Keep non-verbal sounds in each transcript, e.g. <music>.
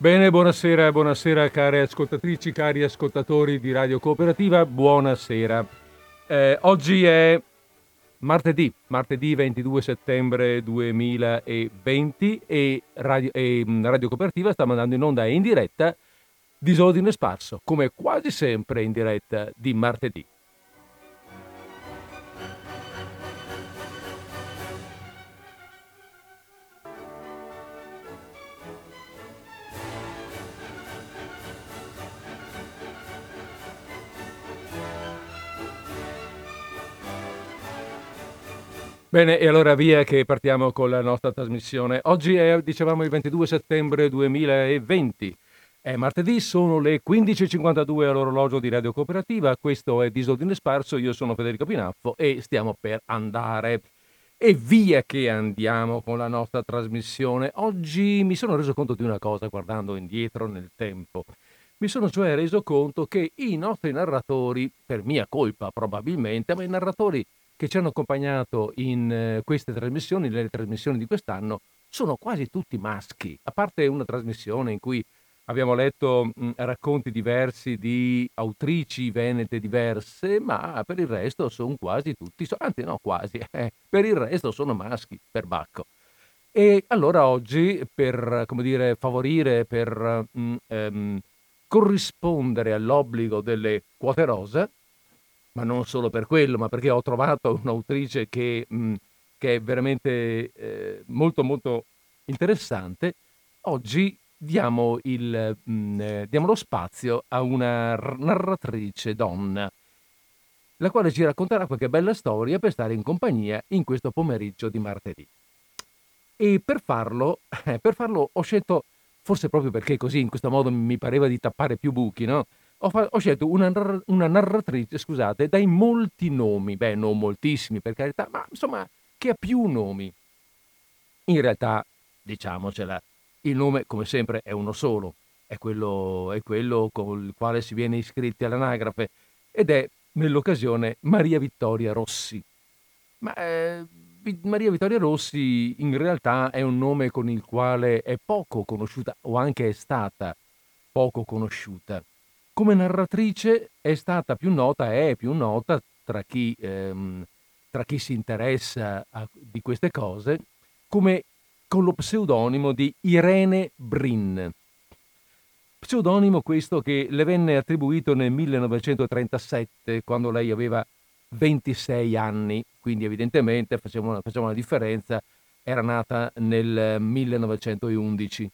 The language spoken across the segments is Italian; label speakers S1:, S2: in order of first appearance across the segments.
S1: Bene, buonasera, buonasera care ascoltatrici, cari ascoltatori di Radio Cooperativa, buonasera. Eh, oggi è martedì, martedì 22 settembre 2020 e Radio, e mm, Radio Cooperativa sta mandando in onda in diretta Disordine Sparso, come quasi sempre in diretta di martedì. Bene, e allora via che partiamo con la nostra trasmissione. Oggi è, dicevamo, il 22 settembre 2020. È martedì, sono le 15.52 all'orologio di Radio Cooperativa. Questo è Disordine Sparso, io sono Federico Pinaffo e stiamo per andare. E via che andiamo con la nostra trasmissione. Oggi mi sono reso conto di una cosa guardando indietro nel tempo. Mi sono cioè reso conto che i nostri narratori, per mia colpa probabilmente, ma i narratori che ci hanno accompagnato in eh, queste trasmissioni, nelle trasmissioni di quest'anno, sono quasi tutti maschi, a parte una trasmissione in cui abbiamo letto racconti diversi di autrici venete diverse, ma per il resto sono quasi tutti, anzi no quasi, <laughs> eh, per il resto sono maschi, per Bacco. E allora oggi, per dire, favorire, per mh, ehm, corrispondere all'obbligo delle quote rosa, ma non solo per quello, ma perché ho trovato <laughs> un'autrice che, mh, che è veramente eh, molto molto interessante, oggi diamo, il, mh, eh, diamo lo spazio a una narratrice donna, la quale ci racconterà qualche bella storia per stare in compagnia in questo pomeriggio di martedì. E per farlo, eh, <laughs> per farlo ho scelto, forse proprio perché così in questo modo mi pareva di tappare più buchi, no? Ho, ho scelto una, una, narratrice, scusate, dai molti nomi, beh, non moltissimi per carità, ma insomma, che ha più nomi. In realtà, diciamocela, il nome, come sempre, è uno solo, è quello, è quello con il quale si viene iscritti all'anagrafe, ed è, nell'occasione, Maria Vittoria Rossi. Ma eh, Maria Vittoria Rossi in realtà è un nome con il quale è poco conosciuta, o anche è stata poco conosciuta come narratrice è stata più nota, è più nota tra chi, ehm, tra chi si interessa a, di queste cose, come con lo pseudonimo di Irene Brin. Pseudonimo questo che le venne attribuito nel 1937, quando lei aveva 26 anni, quindi evidentemente facciamo una, facciamo una differenza, era nata nel 1911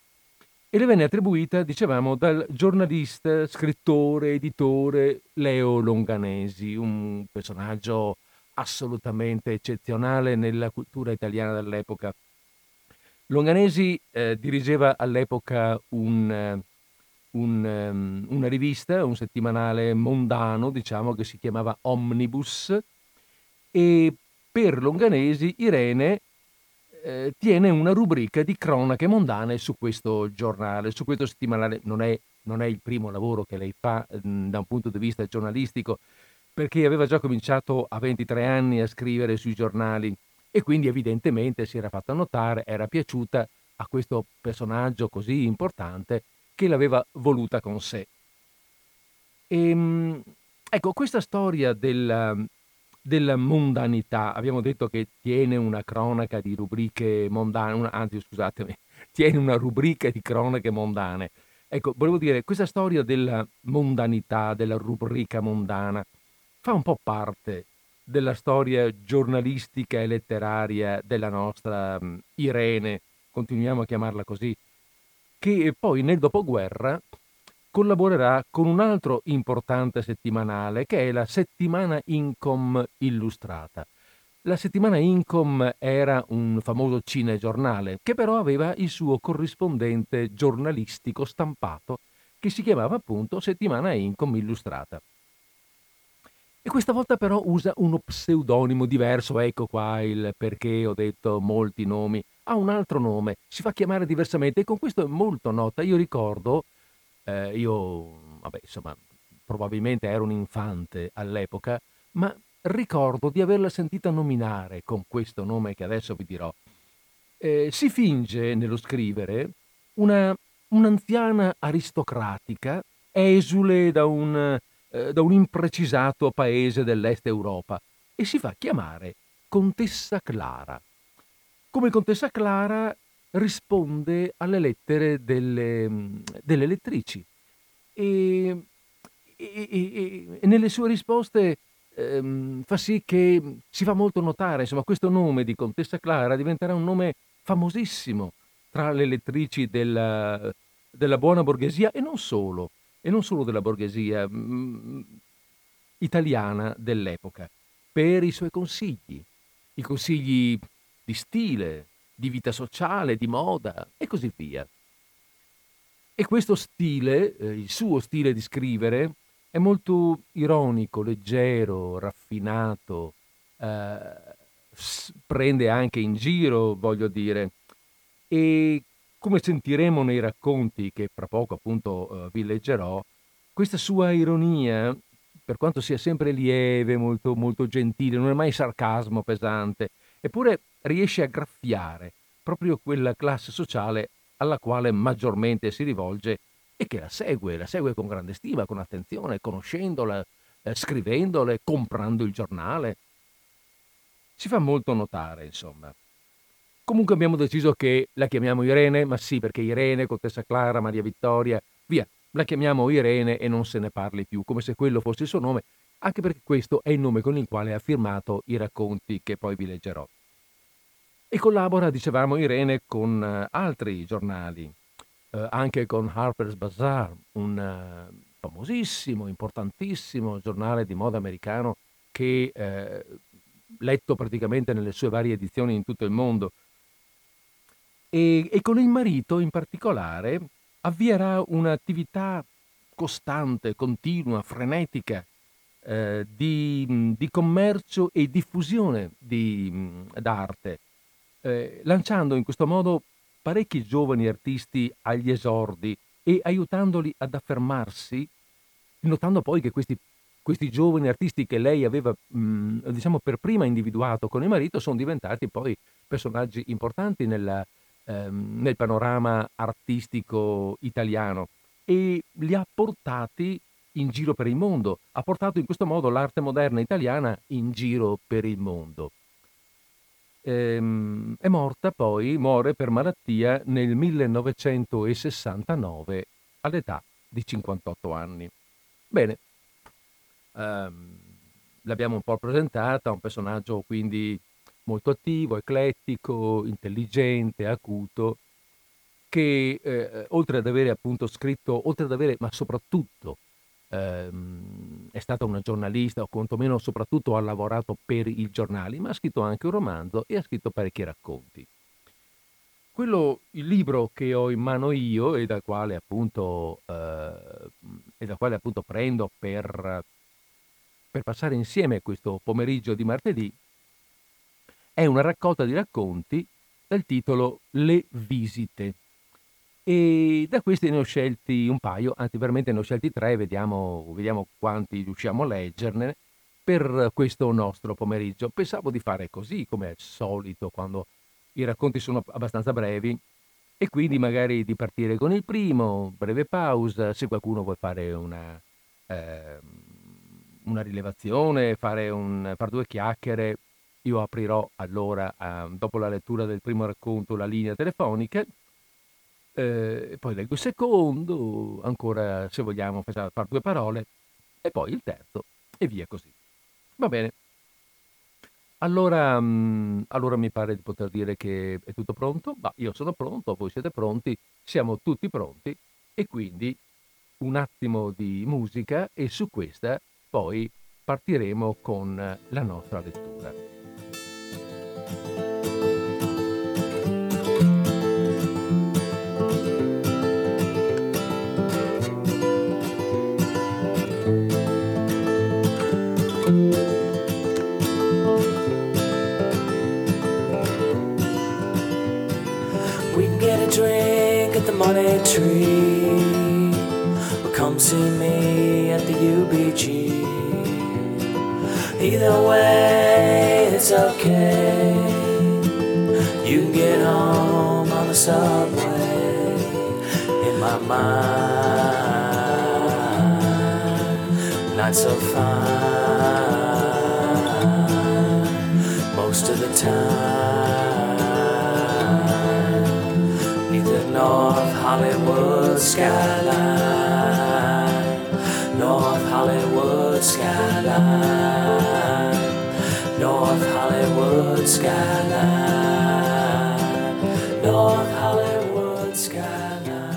S1: e le venne attribuita, dicevamo, dal giornalista, scrittore, editore Leo Longanesi, un personaggio assolutamente eccezionale nella cultura italiana dell'epoca. Longanesi eh, dirigeva all'epoca un, un, um, una rivista, un settimanale mondano, diciamo, che si chiamava Omnibus, e per Longanesi Irene eh, tiene una rubrica di cronache mondane su questo giornale, su questo settimanale. Non è, non è il primo lavoro che lei fa mh, mm, da un punto di vista giornalistico, perché aveva già cominciato a 23 anni a scrivere sui giornali e quindi evidentemente si era fatta notare, era piaciuta a questo personaggio così importante che l'aveva voluta con sé. E, ehm, ecco, questa storia del, della mondanità. Abbiamo detto che tiene una cronaca di rubriche mondane, una, anzi scusatemi, <laughs> tiene una rubrica di cronache mondane. Ecco, volevo dire, questa storia della mondanità, della rubrica mondana, fa un po' parte della storia giornalistica e letteraria della nostra um, Irene, continuiamo a chiamarla così, che poi nel dopoguerra collaborerà con un altro importante settimanale che è la Settimana Income Illustrata. La settimana Income era un famoso cinegiornale che però aveva il suo corrispondente giornalistico stampato che si chiamava appunto Settimana Income Illustrata. E questa volta però usa uno pseudonimo diverso, ecco qua il perché ho detto molti nomi, ha un altro nome, si fa chiamare diversamente e con questo è molto nota. Io ricordo eh, io, vabbè, insomma, probabilmente ero un infante all'epoca, ma ricordo di averla sentita nominare con questo nome che adesso vi dirò. Eh, si finge nello scrivere una un'anziana aristocratica esule da un, eh, da un imprecisato paese dell'est Europa e si fa chiamare Contessa Clara. Come Contessa Clara risponde alle lettere delle, delle lettrici. E, e, e, e, nelle sue risposte ehm, fa sì che si fa molto notare, insomma, questo nome di Contessa Clara diventerà un nome famosissimo tra le lettrici della, della buona borghesia e non solo, e non solo della borghesia mh, mm, italiana dell'epoca, per i suoi consigli, i consigli di stile, di vita sociale, di moda e così via. E questo stile, eh, il suo stile di scrivere, è molto ironico, leggero, raffinato, eh, prende anche in giro, voglio dire, e come sentiremo nei racconti che fra poco appunto eh, vi leggerò, questa sua ironia, per quanto sia sempre lieve, molto, molto gentile, non è mai sarcasmo pesante, eppure riesce a graffiare proprio quella classe sociale alla quale maggiormente si rivolge e che la segue, la segue con grande stima, con attenzione, conoscendola, eh, scrivendole, comprando il giornale. Si fa molto notare, insomma. Comunque abbiamo deciso che la chiamiamo Irene, ma sì, perché Irene, Contessa Clara, Maria Vittoria, via, la chiamiamo Irene e non se ne parli più, come se quello fosse il suo nome, anche perché questo è il nome con il quale ha firmato i racconti che poi vi leggerò. E collabora, dicevamo, Irene con uh, altri giornali, uh, anche con Harper's Bazaar, un uh, famosissimo, importantissimo giornale di moda americano che letto praticamente nelle sue varie edizioni in tutto il mondo. E, e con il marito in particolare avvierà un'attività costante, continua, frenetica eh, di, di, commercio e diffusione di, d'arte, eh, lanciando in questo modo parecchi giovani artisti agli esordi e aiutandoli ad affermarsi, notando poi che questi, questi giovani artisti che lei aveva, mh, diciamo, per prima individuato con il marito sono diventati poi personaggi importanti nella, ehm, nel panorama artistico italiano e li ha portati in giro per il mondo, ha portato in questo modo l'arte moderna italiana in giro per il mondo. Ehm, è morta poi, muore per malattia nel 1969 all'età di 58 anni. Bene, ehm, l'abbiamo un po' presentata, un personaggio quindi molto attivo, eclettico, intelligente, acuto, che eh, oltre ad avere appunto scritto, oltre ad avere, ma soprattutto ehm, è stata una giornalista o quantomeno soprattutto ha lavorato per i giornali, ma ha scritto anche un romanzo e ha scritto parecchi racconti. Quello, il libro che ho in mano io e dal quale appunto, eh, e dal quale appunto prendo per, per passare insieme questo pomeriggio di martedì è una raccolta di racconti dal titolo Le visite. E da questi ne ho scelti un paio, anzi veramente ne ho scelti tre, vediamo, vediamo quanti riusciamo a leggerne per questo nostro pomeriggio. Pensavo di fare così, come al solito, quando i racconti sono abbastanza brevi, e quindi magari di partire con il primo, breve pausa, se qualcuno vuole fare una, eh, una rilevazione, fare, un, fare due chiacchiere, io aprirò allora, eh, dopo la lettura del primo racconto, la linea telefonica, eh, poi leggo il secondo, ancora se vogliamo fare due parole, e poi il terzo, e via così. Va bene. Allora, mm, allora mi pare di poter dire che è tutto pronto. Ma io sono pronto, voi siete pronti, siamo tutti pronti e quindi un attimo di musica e su questa poi partiremo con la nostra lettura.
S2: Money tree. Well, come see me at the UBG. Either way, it's okay. You can get home on the subway. In my mind, Not so fine most of the time. North Hollywood skyline, North Hollywood skyline, North Hollywood skyline, North Hollywood skyline.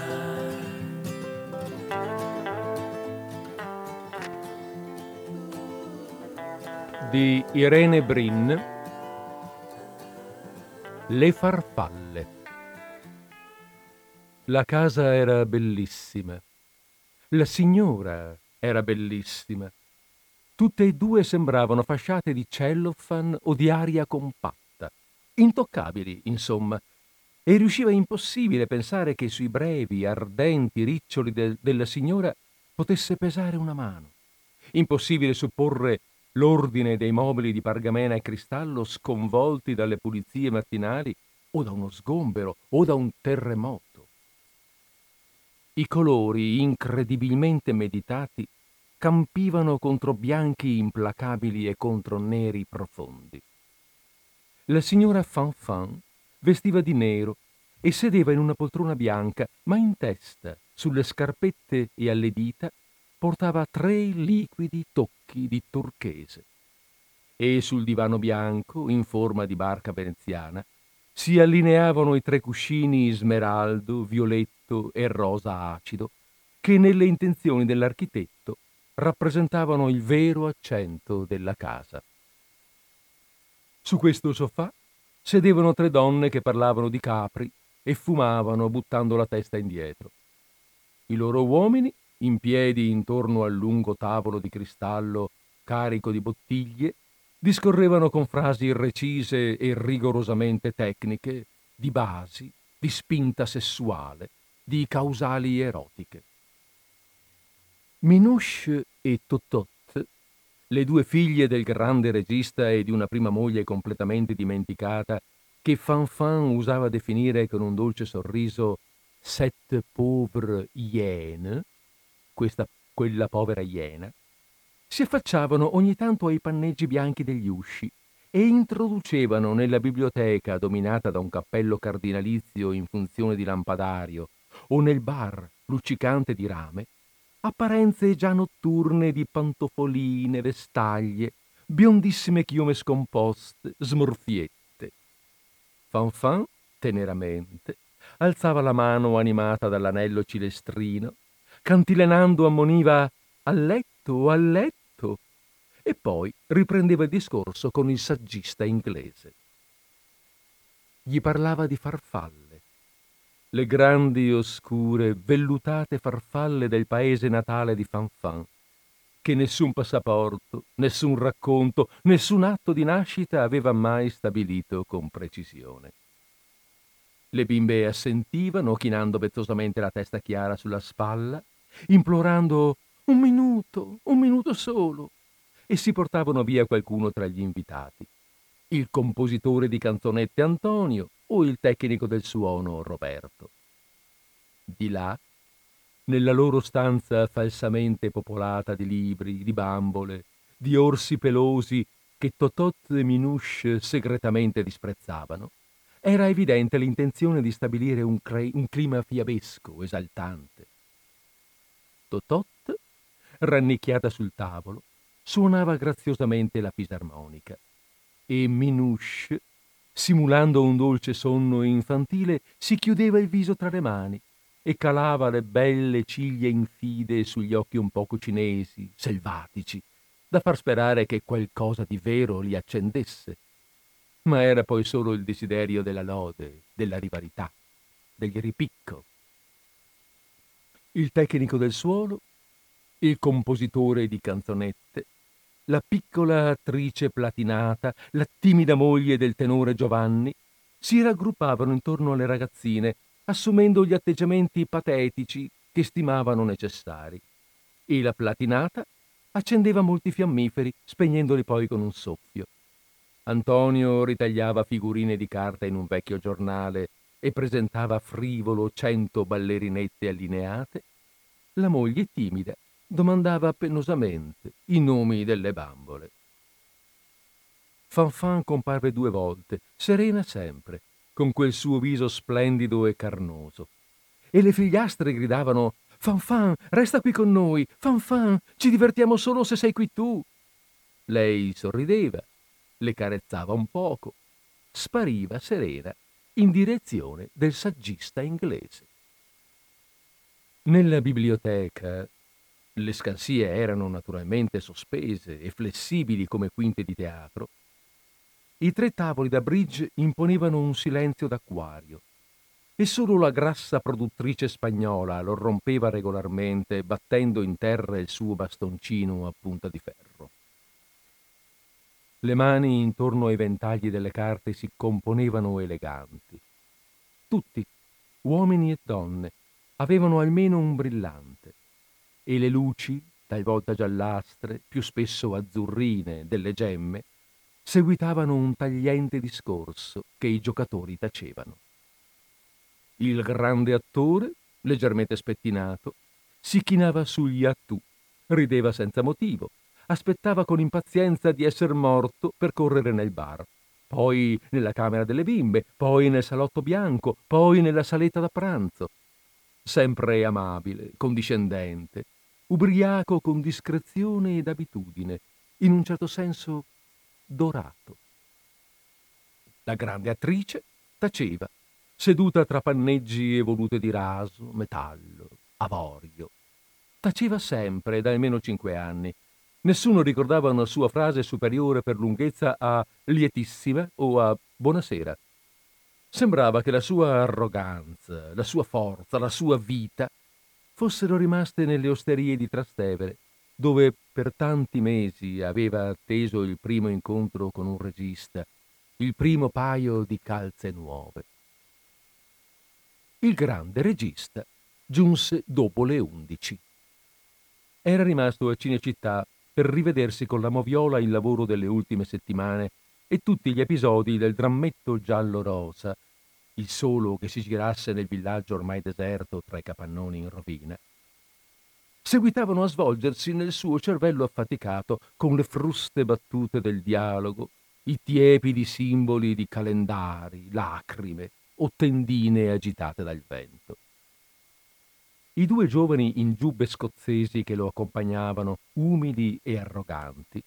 S1: di Irene Brin Le farfalle La casa era bellissima. La signora era bellissima. Tutte e due sembravano fasciate di cellophane o di aria compatta, intoccabili, insomma, e riusciva impossibile pensare che sui brevi, ardenti riccioli del- della signora potesse pesare una mano. Impossibile supporre l'ordine dei mobili di pargamena e cristallo sconvolti dalle pulizie mattinali o da uno sgombero o da un terremoto. I colori incredibilmente meditati campivano contro bianchi implacabili e contro neri profondi. La signora Fanfan vestiva di nero e sedeva in una poltrona bianca, ma in testa, sulle scarpette e alle dita, portava tre liquidi tocchi di turchese. E sul divano bianco, in forma di barca veneziana, si allineavano i tre cuscini smeraldo, violetto e rosa acido, che nelle intenzioni dell'architetto rappresentavano il vero accento della casa. Su questo sofà sedevano tre donne che parlavano di capri e fumavano buttando la testa indietro. I loro uomini, in piedi intorno al lungo tavolo di cristallo carico di bottiglie, discorrevano con frasi irrecise e rigorosamente tecniche di basi, di spinta sessuale, di causali erotiche. Minouche e Totot, le due figlie del grande regista e di una prima moglie completamente dimenticata, che Fanfan usava definire con un dolce sorriso «cette pauvre iene», questa, quella povera iena, si affacciavano ogni tanto ai panneggi bianchi degli usci e introducevano nella biblioteca dominata da un cappello cardinalizio in funzione di lampadario o nel bar luccicante di rame apparenze già notturne di pantofoline, vestaglie, biondissime chiume scomposte, smorfiette. Fanfan, teneramente, alzava la mano animata dall'anello cilestrino, cantilenando ammoniva a letto, a letto, e poi riprendeva il discorso con il saggista inglese. Gli parlava di farfalle, le grandi, oscure, vellutate farfalle del paese natale di Fanfan, che nessun passaporto, nessun racconto, nessun atto di nascita aveva mai stabilito con precisione. Le bimbe assentivano, chinando vezzosamente la testa chiara sulla spalla, implorando un minuto, un minuto solo, e si portavano via qualcuno tra gli invitati. Il compositore di canzonette Antonio o il tecnico del suono Roberto. Di là, nella loro stanza falsamente popolata di libri, di bambole, di orsi pelosi che Totot e Minouche segretamente disprezzavano, era evidente l'intenzione di stabilire un, cre- un clima fiabesco, esaltante. Totot, rannicchiata sul tavolo, suonava graziosamente la fisarmonica e Minouche, simulando un dolce sonno infantile, si chiudeva il viso tra le mani e calava le belle ciglia infide sugli occhi un poco cinesi, selvatici, da far sperare che qualcosa di vero li accendesse. Ma era poi solo il desiderio della lode, della rivalità, del ripicco. Il tecnico del suono, il compositore di canzonette, la piccola attrice platinata, la timida moglie del tenore Giovanni, si raggruppavano intorno alle ragazzine, assumendo gli atteggiamenti patetici che stimavano necessari. E la platinata accendeva molti fiammiferi, spegnendoli poi con un soffio. Antonio ritagliava figurine di carta in un vecchio giornale e presentava frivolo cento ballerinette allineate, la moglie timida domandava penosamente i nomi delle bambole. Fanfan comparve due volte, serena sempre, con quel suo viso splendido e carnoso. E le figliastre gridavano Fanfan, resta qui con noi, Fanfan, ci divertiamo solo se sei qui tu. Lei sorrideva, le carezzava un poco, spariva serena in direzione del saggista inglese. Nella biblioteca le scansie erano naturalmente sospese e flessibili come quinte di teatro. I tre tavoli da bridge imponevano un silenzio d'acquario e solo la grassa produttrice spagnola lo rompeva regolarmente battendo in terra il suo bastoncino a punta di ferro. Le mani intorno ai ventagli delle carte si componevano eleganti. Tutti, uomini e donne, avevano almeno un brillante e le luci, talvolta giallastre, più spesso azzurrine, delle gemme, seguitavano un tagliente discorso che i giocatori tacevano. Il grande attore, leggermente spettinato, si chinava sugli attù, rideva senza motivo, aspettava con impazienza di essere morto per correre nel bar, poi nella camera delle bimbe, poi nel salotto bianco, poi nella saletta da pranzo. Sempre amabile, condiscendente, ubriaco con discrezione ed abitudine, in un certo senso dorato. La grande attrice taceva, seduta tra panneggi e volute di raso, metallo, avorio. Taceva sempre da almeno cinque anni, Nessuno ricordava una sua frase superiore per lunghezza a lietissima o a buonasera. Sembrava che la sua arroganza, la sua forza, la sua vita fossero rimaste nelle osterie di Trastevere, dove per tanti mesi aveva atteso il primo incontro con un regista, il primo paio di calze nuove. Il grande regista giunse dopo le undici. Era rimasto a Cinecittà per rivedersi con la moviola il lavoro delle ultime settimane e tutti gli episodi del drammetto giallo-rosa, il solo che si girasse nel villaggio ormai deserto tra i capannoni in rovina, seguitavano a svolgersi nel suo cervello affaticato con le fruste battute del dialogo, i tiepidi simboli di calendari, lacrime o tendine agitate dal vento. I due giovani in giubbe scozzesi che lo accompagnavano, umili e arroganti,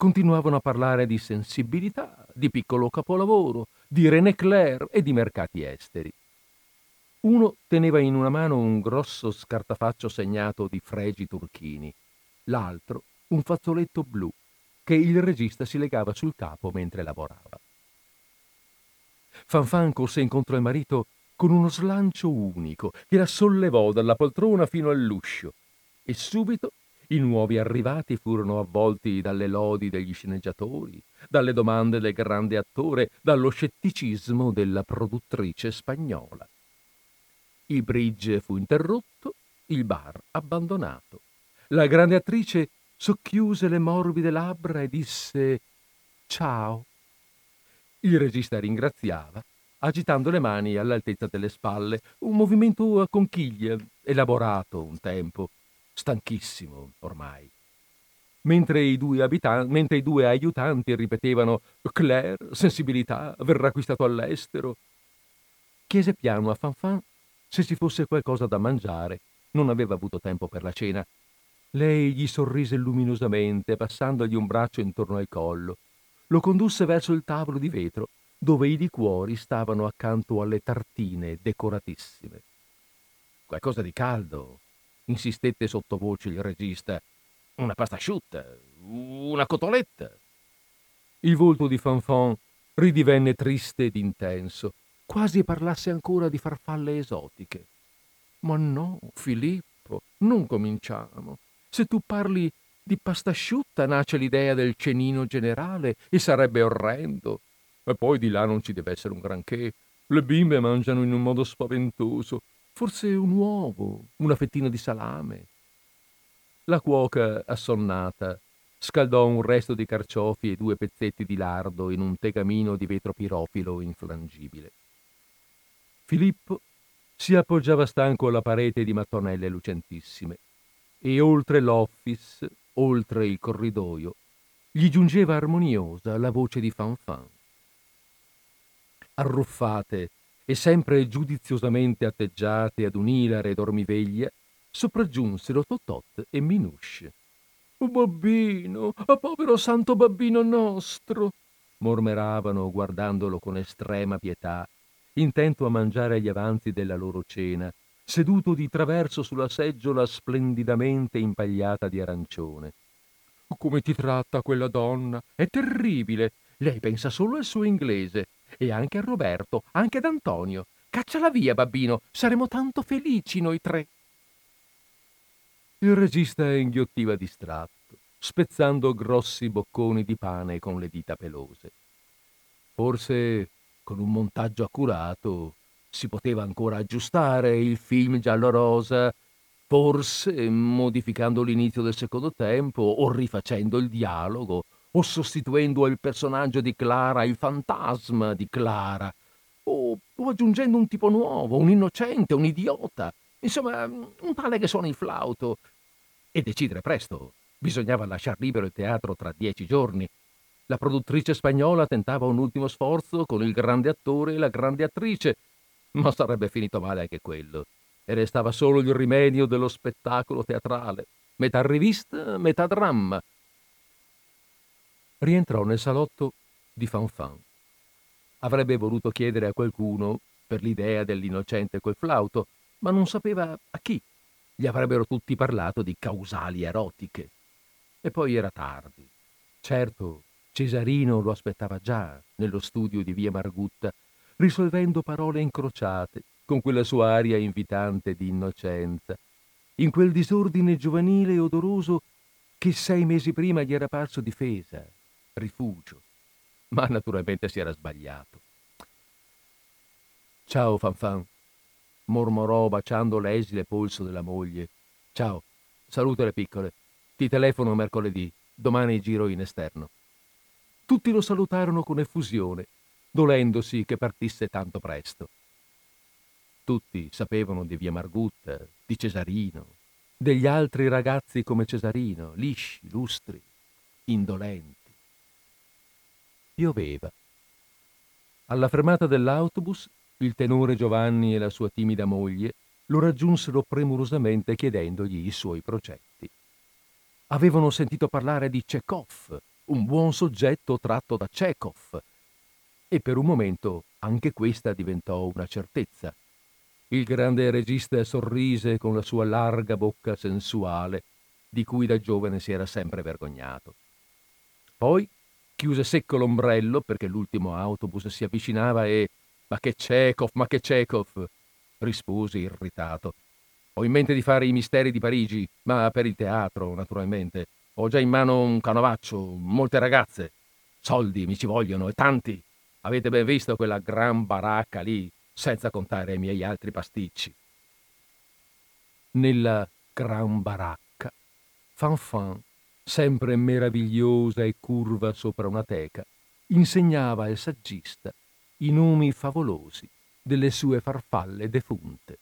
S1: continuavano a parlare di sensibilità, di piccolo capolavoro, di René Clair e di mercati esteri. Uno teneva in una mano un grosso scartafaccio segnato di fregi turchini, l'altro un fazzoletto blu che il regista si legava sul capo mentre lavorava. Fanfan corse incontro al marito con uno slancio unico che la sollevò dalla poltrona fino all'uscio e subito i nuovi arrivati furono avvolti dalle lodi degli sceneggiatori, dalle domande del grande attore, dallo scetticismo della produttrice spagnola. Il bridge fu interrotto, il bar abbandonato. La grande attrice socchiuse le morbide labbra e disse ciao. Il regista ringraziava agitando le mani all'altezza delle spalle, un movimento a conchiglia, elaborato un tempo, stanchissimo ormai. Mentre i, abitan- mentre i due, aiutanti ripetevano Claire, sensibilità, verrà acquistato all'estero. Chiese piano a Fanfan se ci fosse qualcosa da mangiare. Non aveva avuto tempo per la cena. Lei gli sorrise luminosamente, passandogli un braccio intorno al collo. Lo condusse verso il tavolo di vetro dove i liquori stavano accanto alle tartine decoratissime. Qualcosa di caldo, insistette sottovoce il regista. Una pasta asciutta, una cotoletta. Il volto di Fanfan ridivenne triste ed intenso, quasi parlasse ancora di farfalle esotiche. Ma no, Filippo, non cominciamo. Se tu parli di pasta asciutta nasce l'idea del cenino generale e sarebbe orrendo. E poi di là non ci deve essere un granché. Le bimbe mangiano in un modo spaventoso. Forse un uovo, una fettina di salame. La cuoca, assonnata, scaldò un resto di carciofi e due pezzetti di lardo in un tegamino di vetro pirofilo infrangibile. Filippo si appoggiava stanco alla parete di mattonelle lucentissime e oltre l'office, oltre il corridoio, gli giungeva armoniosa la voce di Fanfan. Arruffate e sempre giudiziosamente atteggiate ad un'ilare dormiveglia, sopraggiunsero Totot e Minusce. Babbino, povero santo babbino nostro! mormoravano guardandolo con estrema pietà, intento a mangiare gli avanzi della loro cena, seduto di traverso sulla seggiola splendidamente impagliata di arancione. Come ti tratta quella donna? È terribile. Lei pensa solo al suo inglese. E anche a Roberto, anche ad Antonio. Cacciala via, babbino. Saremo tanto felici noi tre. Il regista inghiottiva distratto, spezzando grossi bocconi di pane con le dita pelose. Forse con un montaggio accurato si poteva ancora aggiustare il film giallo-rosa, forse modificando l'inizio del secondo tempo o rifacendo il dialogo o sostituendo il personaggio di Clara il fantasma di Clara o, o aggiungendo un tipo nuovo, un innocente, un idiota, insomma un tale che suona il flauto e decidere presto. Bisognava lasciar libero il teatro tra dieci giorni. La produttrice spagnola tentava un ultimo sforzo con il grande attore e la grande attrice, ma sarebbe finito male anche quello. E restava solo il rimedio dello spettacolo teatrale, metà rivista, metà dramma. Rientrò nel salotto di Fanfan. Avrebbe voluto chiedere a qualcuno per l'idea dell'innocente quel flauto, ma non sapeva a chi gli avrebbero tutti parlato di causali erotiche. E poi era tardi. Certo, Cesarino lo aspettava già nello studio di via Margutta, risolvendo parole incrociate con quella sua aria invitante di innocenza, in quel disordine giovanile e odoroso che sei mesi prima gli era parso difesa, rifugio. Ma naturalmente si era sbagliato. Ciao, Fanfan, mormorò baciando l'esile polso della moglie. Ciao, salute le piccole. Ti telefono mercoledì, domani giro in esterno. Tutti lo salutarono con effusione, dolendosi che partisse tanto presto. Tutti sapevano di via Margutta, di Cesarino, degli altri ragazzi come Cesarino, lisci, lustri, indolenti. Pioveva. Alla fermata dell'autobus il tenore Giovanni e la sua timida moglie lo raggiunsero premurosamente chiedendogli i suoi progetti. Avevano sentito parlare di Chekhov, un buon soggetto tratto da Chekhov, e per un momento anche questa diventò una certezza. Il grande regista sorrise con la sua larga bocca sensuale, di cui da giovane si era sempre vergognato. Poi chiuse secco l'ombrello perché l'ultimo autobus si avvicinava e ma che Chekhov, ma che Chekhov! risposi irritato. Ho in mente di fare i misteri di Parigi, ma per il teatro, naturalmente. Ho già in mano un canovaccio, molte ragazze. Soldi mi ci vogliono, e tanti. Avete ben visto quella gran baracca lì, senza contare i miei altri pasticci. Nella gran baracca, Fanfan, sempre meravigliosa e curva sopra una teca, insegnava al saggista i nomi favolosi delle sue farfalle defunte.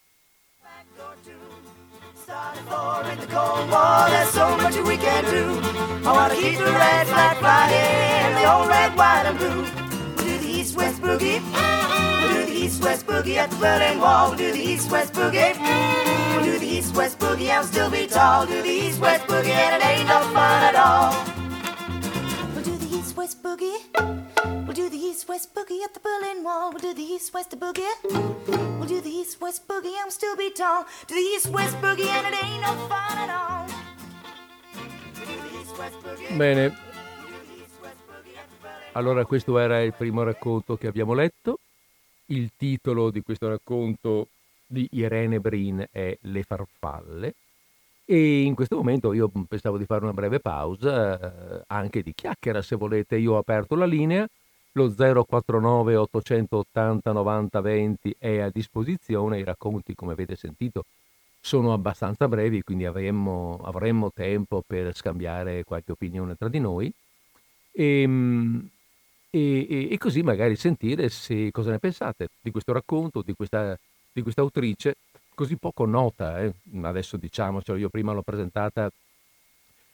S1: in the Cold War, there's so much we can do. I wanna keep the red flag flying, the old red, white, and blue. We'll do the east-west boogie. At the Berlin Wall. We'll do the east-west boogie. We'll do the east-west boogie and still be tall. Do the east-west boogie and it ain't no fun at all. East-west boogie. We'll do the east-west boogie at the Berlin Wall. We'll do the east-west boogie. We'll do the east-west boogie. I'm still be tall. Do the east-west boogie and it ain't no fun at all. Bene. Allora questo era il primo racconto che abbiamo letto. Il titolo di questo racconto di Irene Brin è Le farfalle. E in questo momento io pensavo di fare una breve pausa, eh, anche di chiacchiera se volete. Io ho aperto la linea lo 049 880 90 20 è a disposizione, i racconti come avete sentito sono abbastanza brevi, quindi avremmo, avremmo tempo per scambiare qualche opinione tra di noi. E, ehm, e, e- e così magari sentire se, cosa ne pensate di questo racconto, di questa, di questa autrice così poco nota. eh. Adesso diciamocelo, io prima l'ho presentata,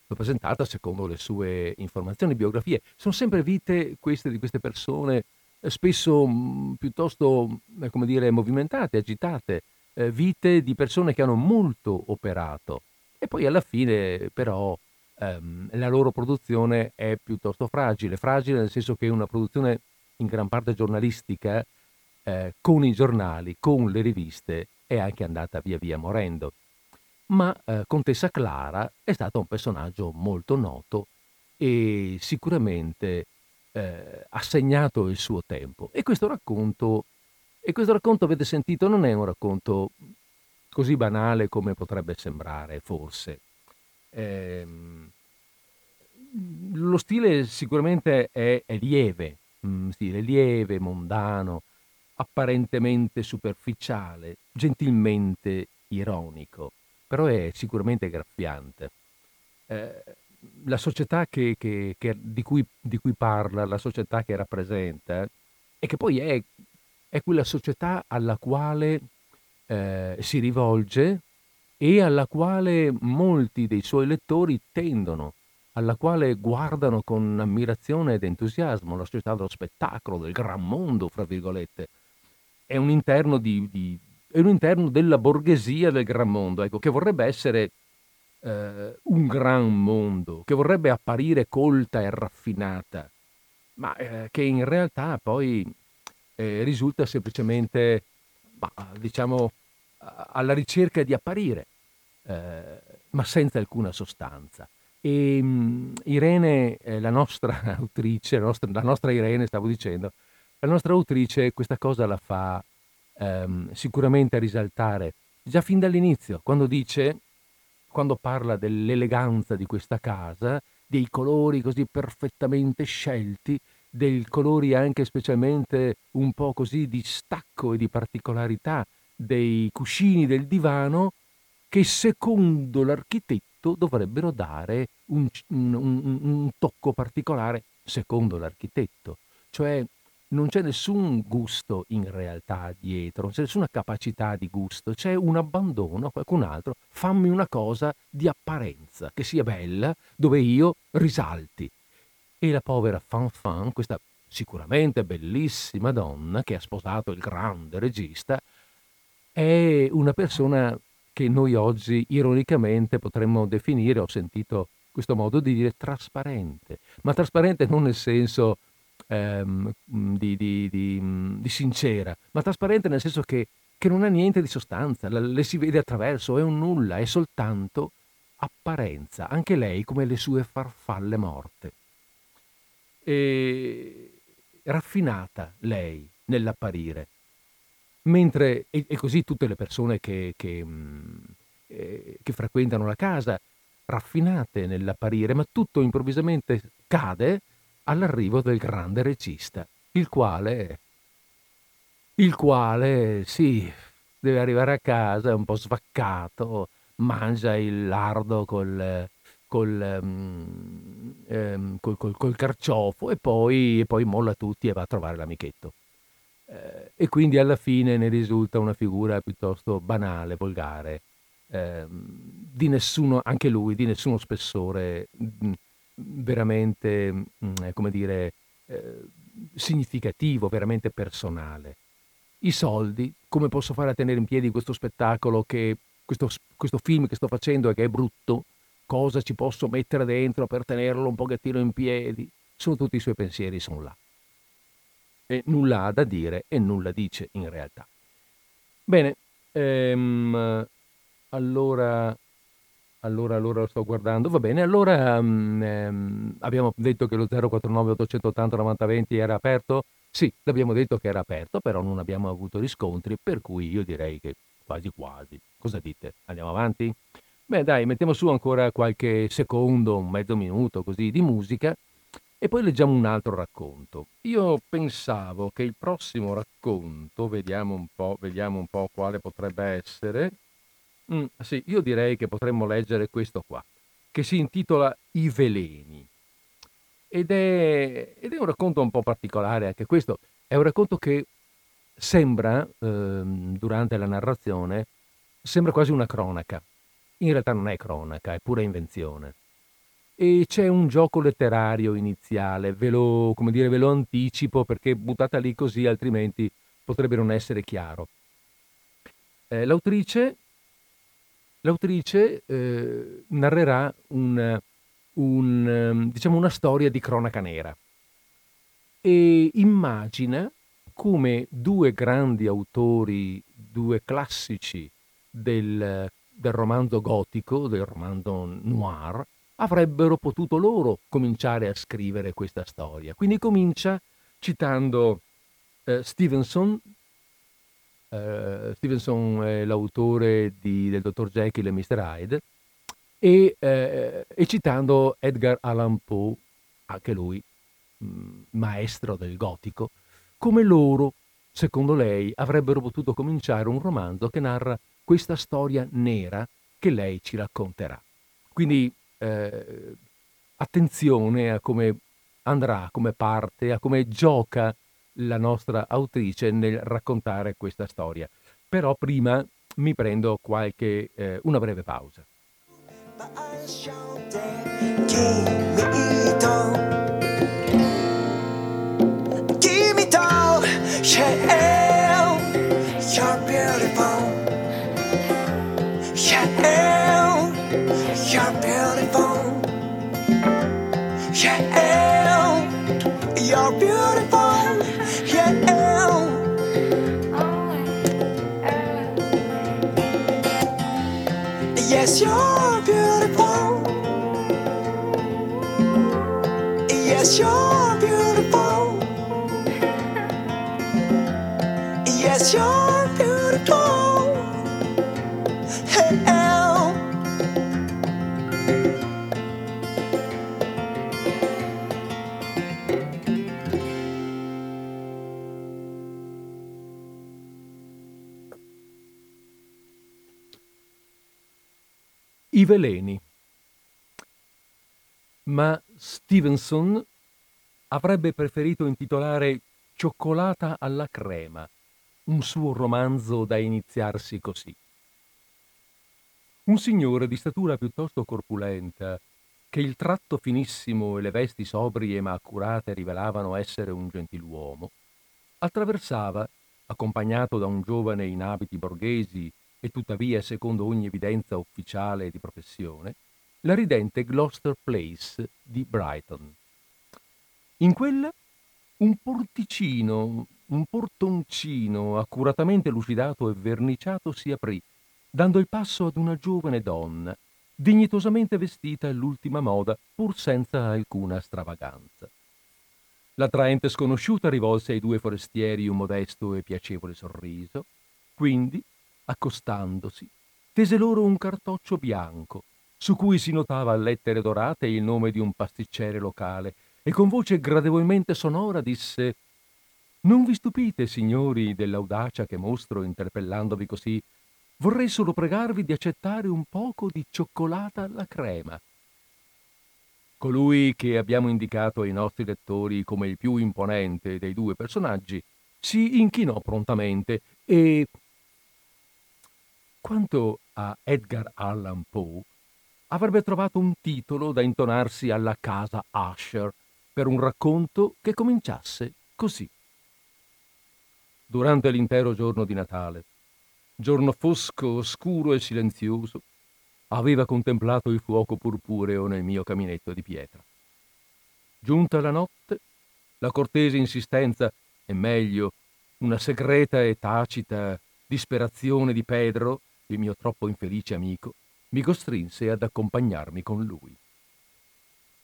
S1: l'ho presentata secondo le sue informazioni, biografie. Sono sempre vite queste di queste persone, eh, spesso mh, piuttosto, eh, come dire, movimentate, agitate, eh, vite di persone che hanno molto operato e poi alla fine però ehm, la loro produzione è piuttosto fragile, fragile nel senso che una produzione in gran parte giornalistica eh, con i giornali, con le riviste è anche andata via via morendo. Ma eh, Contessa Clara è stata un personaggio molto noto e sicuramente eh, ha segnato il suo tempo. E questo racconto, e questo racconto, avete sentito, non è un racconto così banale come potrebbe sembrare, forse. Ehm, lo stile sicuramente è, è lieve, un stile lieve, mondano, apparentemente superficiale, gentilmente ironico, però è sicuramente graffiante. Eh, la società che, che- che- di, cui, di cui parla, la società che rappresenta, e che poi è, è quella società alla quale eh, si rivolge e alla quale molti dei suoi lettori tendono, alla quale guardano con ammirazione ed entusiasmo, la società dello spettacolo, del gran mondo, fra virgolette. È un interno, di, di- è un interno della borghesia del gran mondo, ecco, che vorrebbe essere eh, un gran mondo, che vorrebbe apparire colta e raffinata, ma eh, che in realtà poi eh, risulta semplicemente, bah, diciamo, alla ricerca di apparire, eh, ma senza alcuna sostanza. E mh, Irene, eh, la nostra <laughs> autrice, la nostra, la nostra Irene, stavo dicendo, la nostra autrice questa cosa la fa ehm, sicuramente risaltare già fin dall'inizio, quando dice, quando parla dell'eleganza di questa casa, dei colori così perfettamente scelti, dei colori anche specialmente un po' così di stacco e di particolarità dei cuscini del divano che secondo l'architetto dovrebbero dare un, un- un- un tocco particolare secondo l'architetto. Cioè non c'è nessun gusto in realtà dietro, non c'è nessuna capacità di gusto, c'è un abbandono a qualcun altro, fammi una cosa di apparenza, che sia bella, dove io risalti. E la povera Fanfan, questa sicuramente bellissima donna che ha sposato il grande regista, è una persona che noi oggi ironicamente potremmo definire, ho sentito questo modo di dire, trasparente, ma trasparente non nel senso ehm, di, di- di, di sincera, ma trasparente nel senso che, che non ha niente di sostanza, le si vede attraverso, è un nulla, è soltanto apparenza, anche lei come le sue farfalle morte. E raffinata lei nell'apparire, mentre e, e così tutte le persone che, che, mh, eh, che frequentano la casa, raffinate nell'apparire, ma tutto improvvisamente cade all'arrivo del grande regista, il quale, il quale, sì, deve arrivare a casa, un po' svaccato, mangia il lardo col, col, mm, ehm, col- col- col carciofo e poi, e poi molla tutti e va a trovare l'amichetto. Eh, e quindi alla fine ne risulta una figura piuttosto banale, volgare, ehm, di nessuno, anche lui, di nessuno spessore mm, veramente, mm, eh, come dire, eh, significativo, veramente personale. I soldi, come posso fare a tenere in piedi questo spettacolo, che, questo, questo film che sto facendo e che è brutto? Cosa ci posso mettere dentro per tenerlo un pochettino in piedi? Sono tutti i suoi pensieri, sono là. E nulla ha da dire e nulla dice in realtà. Bene, ehm, allora, allora, allora lo sto guardando. Va bene, allora mm, ehm, abbiamo detto che lo 049 880 9020 era aperto? Sì, l'abbiamo detto che era aperto, però non abbiamo avuto riscontri, per cui io direi che quasi quasi. Cosa dite? Andiamo avanti? Beh, dai, mettiamo su ancora qualche secondo, un mezzo minuto così di musica e poi leggiamo un altro racconto. Io pensavo che il prossimo racconto, vediamo un po', vediamo un po' quale potrebbe essere. Mm, sì, io direi che potremmo leggere questo qua, che si intitola I veleni. ed, è, ed è un racconto un po' particolare anche questo. È un racconto che sembra, ehm, durante la narrazione, sembra quasi una cronaca. In realtà non è cronaca, è pura invenzione. E c'è un gioco letterario iniziale, ve lo, come dire, ve lo anticipo perché buttata lì così altrimenti potrebbe non essere chiaro. Eh, l'autrice, l'autrice eh, narrerà un, un, ehm, diciamo una storia di cronaca nera e immagina come due grandi autori, due classici del, del romanzo gotico, del romanzo noir, avrebbero potuto loro cominciare a scrivere questa storia. Quindi comincia citando eh, Stevenson, eh, Stevenson è l'autore di, del dottor Jekyll e Mr. Hyde, e, eh, e citando Edgar Allan Poe, anche lui mh, mm, maestro del gotico, come loro, secondo lei, avrebbero potuto cominciare un romanzo che narra questa storia nera che lei ci racconterà. Quindi eh, attenzione a come andrà, come parte, a come gioca la nostra autrice nel raccontare questa storia. Però prima mi prendo qualche, eh, una breve pausa. Yeah, you're beautiful. Yeah. Oh, yes, you're I veleni. Ma Stevenson avrebbe preferito intitolare Cioccolata alla crema, un suo romanzo da iniziarsi così. Un signore di statura piuttosto corpulenta, che il tratto finissimo e le vesti sobrie ma accurate rivelavano essere un gentiluomo, attraversava, accompagnato da un giovane in abiti borghesi e tuttavia secondo ogni evidenza ufficiale di professione, la ridente Gloucester Place di Brighton. In quella un porticino, un portoncino accuratamente lucidato e verniciato si aprì, dando il passo ad una giovane donna, dignitosamente vestita all'ultima moda, pur senza alcuna stravaganza. L'attraente sconosciuta rivolse ai due forestieri un modesto e piacevole sorriso, quindi, accostandosi, tese loro un cartoccio bianco, su cui si notava a lettere dorate il nome di un pasticcere locale, e con voce gradevolmente sonora disse Non vi stupite, signori, dell'audacia che mostro interpellandovi così. Vorrei solo pregarvi di accettare un poco di cioccolata alla crema. Colui che abbiamo indicato ai nostri lettori come il più imponente dei due personaggi si inchinò prontamente e quanto a Edgar Allan Poe, avrebbe trovato un titolo da intonarsi alla casa Usher per un racconto che cominciasse così. Durante l'intero giorno di Natale, giorno fosco, oscuro e silenzioso, aveva contemplato il fuoco purpureo nel mio caminetto di pietra. Giunta la notte, la cortese insistenza, e meglio, una segreta e tacita disperazione di Pedro il mio troppo infelice amico, mi costrinse ad accompagnarmi con lui.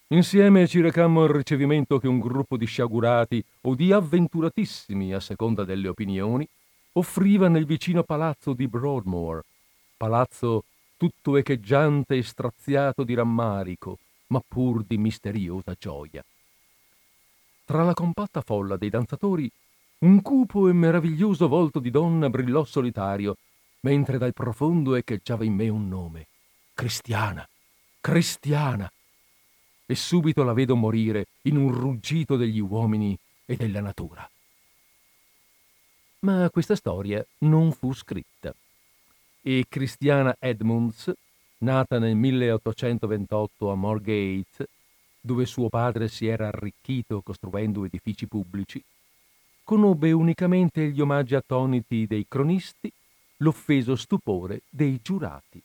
S1: Insieme ci recammo al ricevimento che un gruppo di sciagurati o di avventuratissimi, a seconda delle opinioni, offriva nel vicino palazzo di Broadmoor, palazzo tutto echeggiante e straziato di rammarico, ma pur di misteriosa gioia. Tra la compatta folla dei danzatori, un cupo e meraviglioso volto di donna brillò solitario mentre dal profondo echeggiava in me un nome. Cristiana, cristiana. e subito la vedo morire in un ruggito degli uomini e della natura. Ma questa storia non fu scritta e Christiana Edmunds, nata nel 1828 a Moorgate, dove suo padre si era arricchito costruendo edifici pubblici, conobbe unicamente gli omaggi attoniti dei cronisti, l'offeso stupore dei giurati.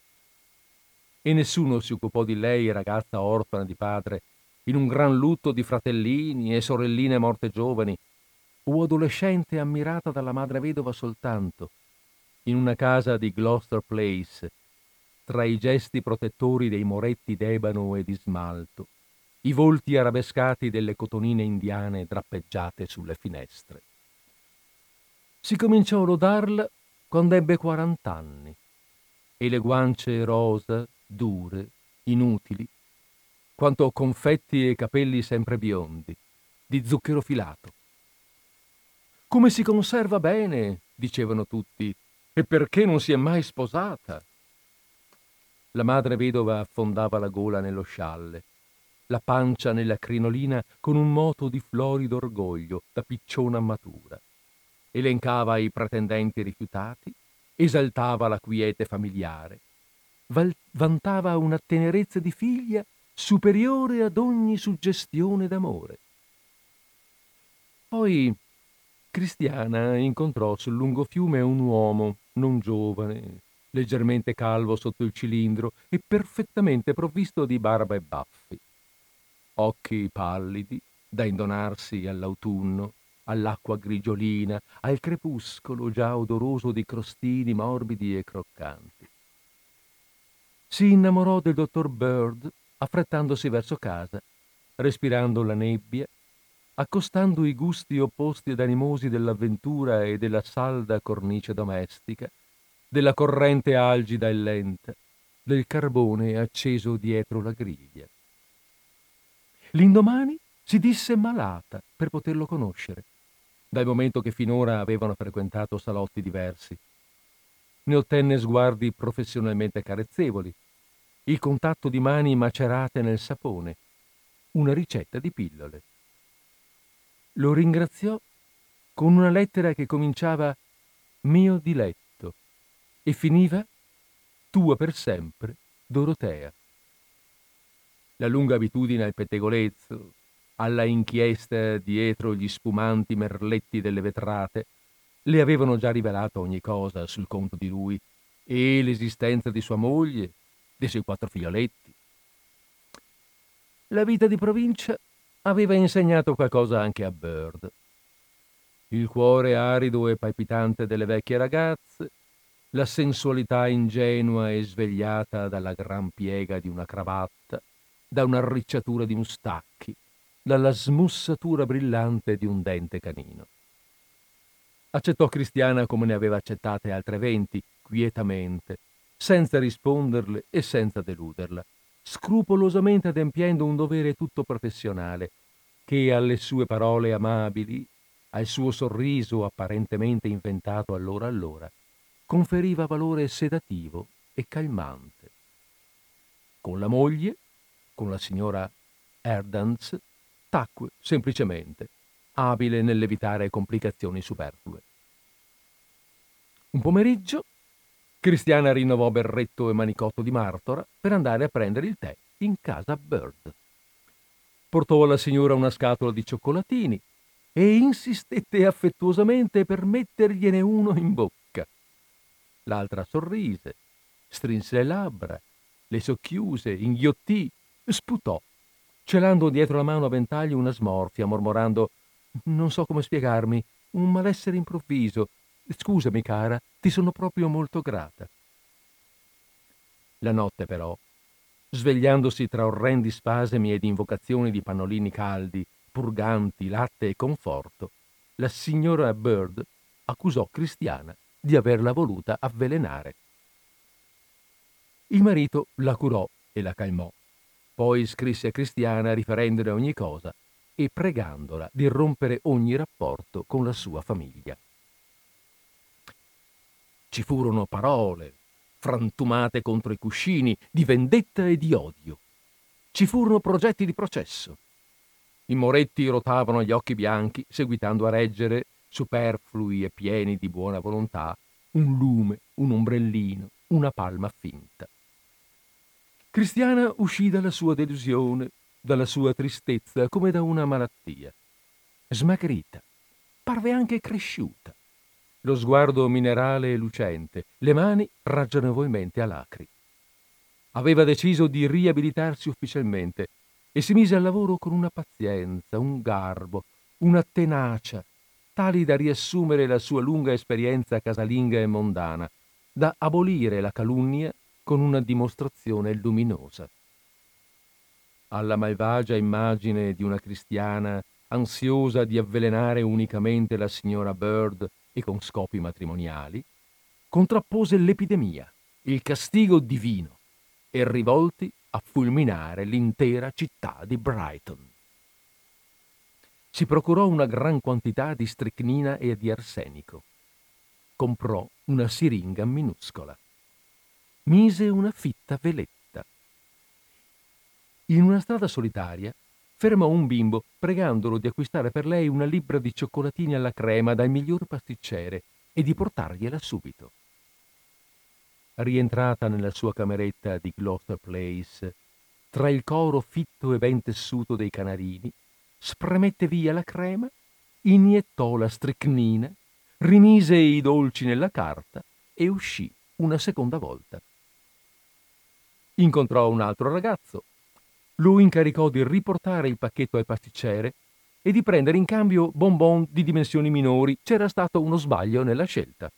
S1: E nessuno si occupò di lei, ragazza orfana di padre, in un gran lutto di fratellini e sorelline morte giovani, o adolescente ammirata dalla madre vedova soltanto, in una casa di Gloucester Place, tra i gesti protettori dei moretti d'ebano e di smalto, i volti arabescati delle cotonine indiane drappeggiate sulle finestre. Si cominciò a lodarla quando ebbe quarant'anni e le guance rosa, dure, inutili, quanto confetti e capelli sempre biondi, di zucchero filato. Come si conserva bene, dicevano tutti, e perché non si è mai sposata? La madre vedova affondava la gola nello scialle, la pancia nella crinolina con un moto di florido orgoglio da picciona matura. Elencava i pretendenti rifiutati, esaltava la quiete familiare, val- vantava una tenerezza di figlia superiore ad ogni suggestione d'amore. Poi Cristiana incontrò sul lungo fiume un uomo non giovane, leggermente calvo sotto il cilindro e perfettamente provvisto di barba e baffi. Occhi pallidi, da indonarsi all'autunno, all'acqua grigiolina, al crepuscolo già odoroso di crostini morbidi e croccanti. Si innamorò del dottor Bird affrettandosi verso casa, respirando la nebbia, accostando i gusti opposti ed animosi dell'avventura e della salda cornice domestica, della corrente algida e lenta, del carbone acceso dietro la griglia. L'indomani si disse malata per poterlo conoscere, dal momento che finora avevano frequentato salotti diversi. Ne ottenne sguardi professionalmente carezzevoli, il contatto di mani macerate nel sapone, una ricetta di pillole. Lo ringraziò con una lettera che cominciava mio diletto e finiva tua per sempre Dorotea. La lunga abitudine al pettegolezzo, alla inchiesta dietro gli spumanti merletti delle vetrate, le avevano già rivelato ogni cosa sul conto di lui e l'esistenza di sua moglie, dei suoi quattro figlioletti. La vita di provincia aveva insegnato qualcosa anche a Bird. Il cuore arido e palpitante delle vecchie ragazze, la sensualità ingenua e svegliata dalla gran piega di una cravatta, da un'arricciatura di mustacchi, dalla smussatura brillante di un dente canino. Accettò Cristiana come ne aveva accettate altre venti, quietamente, senza risponderle e senza deluderla, scrupolosamente adempiendo un dovere tutto professionale, che alle sue parole amabili, al suo sorriso apparentemente inventato allora allora, conferiva valore sedativo e calmante. Con la moglie, con la signora Erdans, tacque semplicemente, abile nell'evitare complicazioni superflue. Un pomeriggio, Cristiana rinnovò berretto e manicotto di Martora per andare a prendere il tè in casa Bird. Portò alla signora una scatola di cioccolatini e insistette affettuosamente per mettergliene uno in bocca l'altra sorrise, strinse le labbra, le socchiuse, inghiottì, sputò, celando dietro la mano a ventaglio una smorfia, mormorando Non so come spiegarmi, un malessere improvviso. Scusami, cara, ti sono proprio molto grata. La notte, però, svegliandosi tra orrendi spasimi ed invocazioni di pannolini caldi, purganti, latte e conforto, la signora Bird accusò Cristiana di averla voluta avvelenare. Il marito la curò e la calmò. Poi scrisse a Cristiana riferendole ogni cosa e pregandola di rompere ogni rapporto con la sua famiglia. Ci furono parole, frantumate contro i cuscini, di vendetta e di odio. ci furono progetti di processo. I moretti rotavano gli occhi bianchi, seguitando a reggere, superflui e pieni di buona volontà, un lume, un ombrellino, una palma finta. Cristiana uscì dalla sua delusione, dalla sua tristezza, come da una malattia. Smagrita, parve anche cresciuta. Lo sguardo minerale e lucente, le mani ragionevolmente alacri. Aveva deciso di riabilitarsi ufficialmente e si mise al lavoro con una pazienza, un garbo, una tenacia, tali da riassumere la sua lunga esperienza casalinga e mondana, da abolire la calunnia con una dimostrazione luminosa. Alla malvagia immagine di una cristiana ansiosa di avvelenare unicamente la signora Bird e con scopi matrimoniali, contrappose l'epidemia, il castigo divino, e rivolti a fulminare l'intera città di Brighton. Si procurò una gran quantità di stricnina e di arsenico. Comprò una siringa minuscola. Mise una fitta veletta. In una strada solitaria fermò un bimbo pregandolo di acquistare per lei una libbra di cioccolatini alla crema dal miglior pasticcere e di portargliela subito. Rientrata nella sua cameretta di Gloucester Place, tra il coro fitto e ben tessuto dei canarini, spremette via la crema, iniettò la stricnina, rimise i dolci nella carta e uscì una seconda volta. Incontrò un altro ragazzo, lo incaricò di riportare il pacchetto al pasticcere e di prendere in cambio bonbon di dimensioni minori. C'era stato uno sbaglio nella scelta.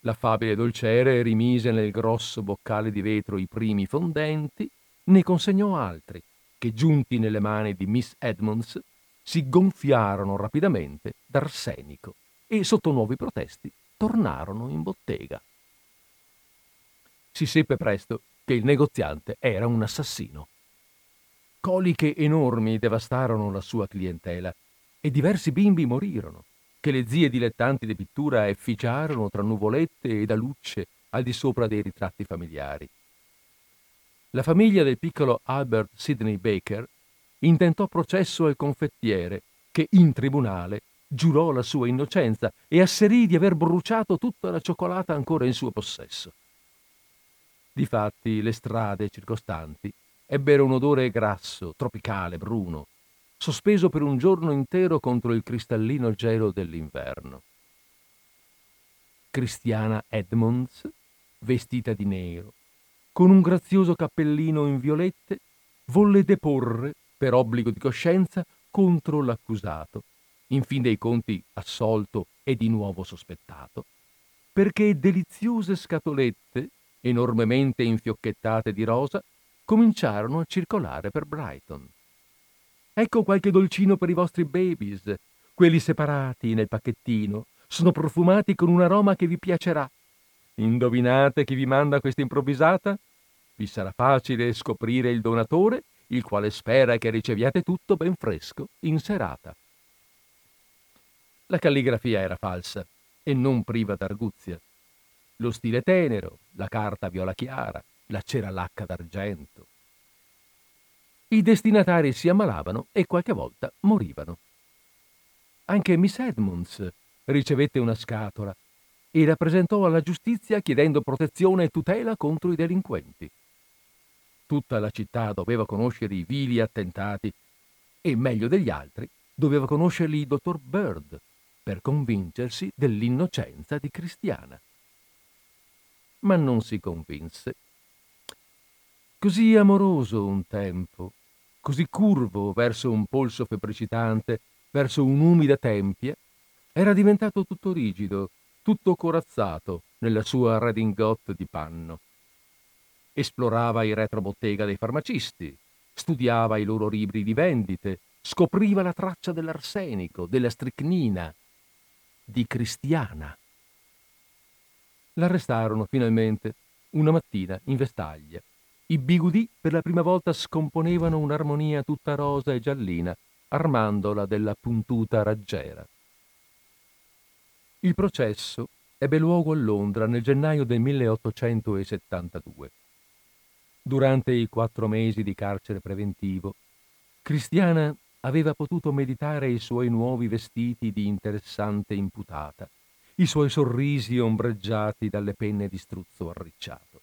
S1: L'affabile dolciere rimise nel grosso boccale di vetro i primi fondenti, ne consegnò altri, che giunti nelle mani di Miss Edmonds si gonfiarono rapidamente d'arsenico e sotto nuovi protesti tornarono in bottega. Si seppe presto che il negoziante era un assassino. Coliche enormi devastarono la sua clientela e diversi bimbi morirono, che le zie dilettanti di pittura efficiarono tra nuvolette ed alucce al di sopra dei ritratti familiari. La famiglia del piccolo Albert Sidney Baker intentò processo al confettiere che in tribunale giurò la sua innocenza e asserì di aver bruciato tutta la cioccolata ancora in suo possesso. Difatti le strade circostanti ebbero un odore grasso, tropicale, bruno, sospeso per un giorno intero contro il cristallino gelo dell'inverno. Cristiana Edmonds, vestita di nero, con un grazioso cappellino in violette, volle deporre, per obbligo di coscienza, contro l'accusato, in fin dei conti assolto e di nuovo sospettato, perché deliziose scatolette, enormemente infiocchettate di rosa, cominciarono a circolare per Brighton. Ecco qualche dolcino per i vostri babies. Quelli separati nel pacchettino sono profumati con un aroma che vi piacerà. Indovinate chi vi manda questa improvvisata? Vi sarà facile scoprire il donatore, il quale spera che riceviate tutto ben fresco in serata. La calligrafia era falsa e non priva d'arguzia. Lo stile tenero, la carta viola chiara, la cera lacca d'argento. I destinatari si ammalavano e qualche volta morivano. Anche Miss Edmonds ricevette una scatola e la presentò alla giustizia chiedendo protezione e tutela contro i delinquenti. Tutta la città doveva conoscere i vili attentati e, meglio degli altri, doveva conoscerli il dottor Bird per convincersi dell'innocenza di Cristiana. Ma non si convinse Così amoroso un tempo, così curvo verso un polso febbricitante, verso un'umida tempia, era diventato tutto rigido, tutto corazzato nella sua redingote di panno. Esplorava i retrobottega dei farmacisti, studiava i loro libri di vendite, scopriva la traccia dell'arsenico, della stricnina, di Cristiana. L'arrestarono finalmente una mattina in vestaglia i bigudì per la prima volta scomponevano un'armonia tutta rosa e giallina, armandola della puntuta raggiera. Il processo ebbe luogo a Londra nel gennaio del 1872. Durante i quattro mesi di carcere preventivo, Cristiana aveva potuto meditare i suoi nuovi vestiti di interessante imputata, i suoi sorrisi ombreggiati dalle penne di struzzo arricciato.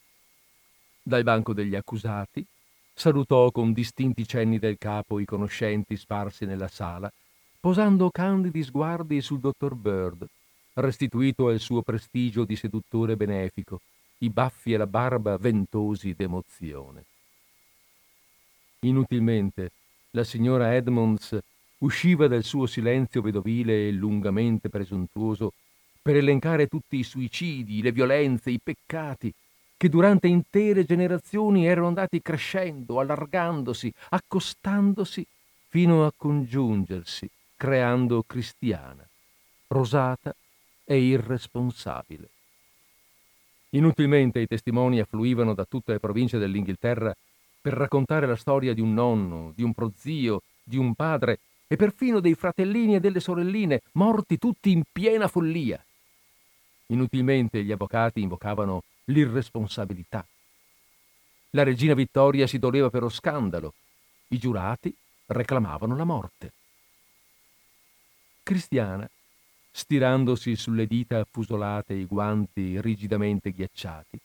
S1: Dal banco degli accusati salutò con distinti cenni del capo i conoscenti sparsi nella sala, posando candidi sguardi sul dottor Bird, restituito al suo prestigio di seduttore benefico, i baffi e la barba ventosi d'emozione. Inutilmente la signora Edmonds usciva dal suo silenzio vedovile e lungamente presuntuoso per elencare tutti i suicidi, le violenze, i peccati che durante intere generazioni erano andati crescendo, allargandosi, accostandosi fino a congiungersi, creando cristiana, rosata e irresponsabile. Inutilmente i testimoni affluivano da tutte le province dell'Inghilterra per raccontare la storia di un nonno, di un prozio, di un padre e perfino dei fratellini e delle sorelline, morti tutti in piena follia. Inutilmente gli avvocati invocavano l'irresponsabilità. La regina Vittoria si doleva per lo scandalo, i giurati reclamavano la morte. Cristiana stirandosi sulle dita affusolate i guanti rigidamente ghiacciati,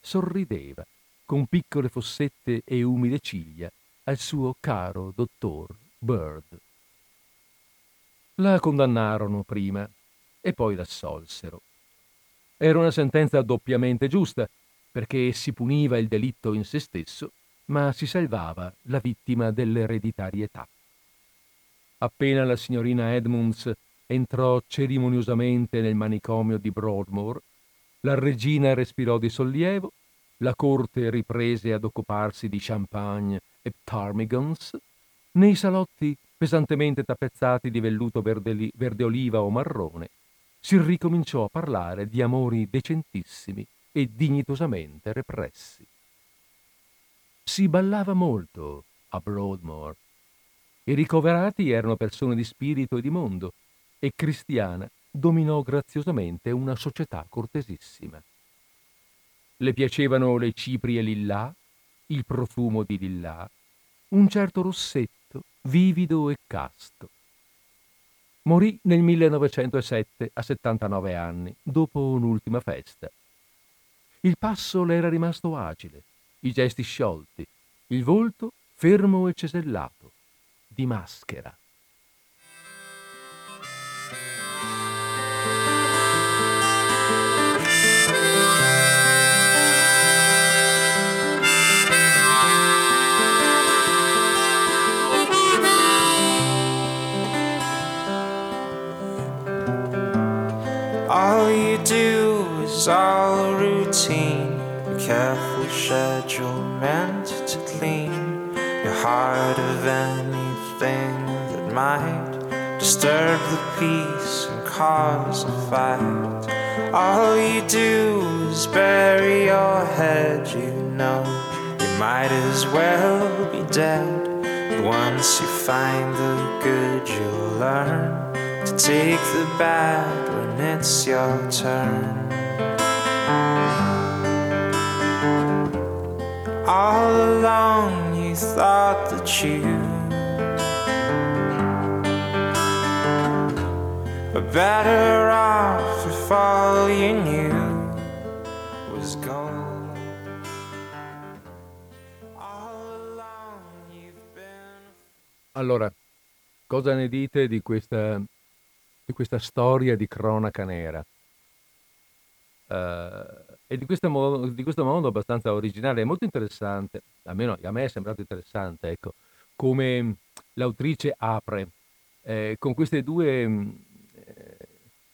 S1: sorrideva con piccole fossette e umide ciglia al suo caro dottor Bird. La condannarono prima e poi l'assolsero. Era una sentenza doppiamente giusta, perché si puniva il delitto in se stesso, ma si salvava la vittima dell'ereditarietà. Appena la signorina Edmunds entrò cerimoniosamente nel manicomio di Broadmoor, la regina respirò di sollievo, la corte riprese ad occuparsi di champagne e ptarmigans, nei salotti pesantemente tappezzati di velluto verde, verde oliva o marrone, si ricominciò a parlare di amori decentissimi e dignitosamente repressi. Si ballava molto a Broadmoor. I ricoverati erano persone di spirito e di mondo, e cristiana dominò graziosamente una società cortesissima. Le piacevano le ciprie lillà, il profumo di lillà, un certo rossetto vivido e casto. Morì nel 1907 a 79 anni, dopo un'ultima festa. Il passo le era rimasto agile, i gesti sciolti, il volto fermo e cesellato, di maschera.
S3: Is all routine. A careful schedule meant to clean your heart of anything that might disturb the peace and cause a fight. All you do is bury your head, you know you might as well be dead. But once you find the good, you'll learn to take the bad when it's your turn. All along, you thought that you were better off if all you knew was been.
S1: Allora, cosa ne dite di questa, di questa storia di cronaca nera? Uh, e di questo, modo, di questo modo abbastanza originale e molto interessante, almeno a me è sembrato interessante, ecco, come l'autrice apre eh, con queste due, eh,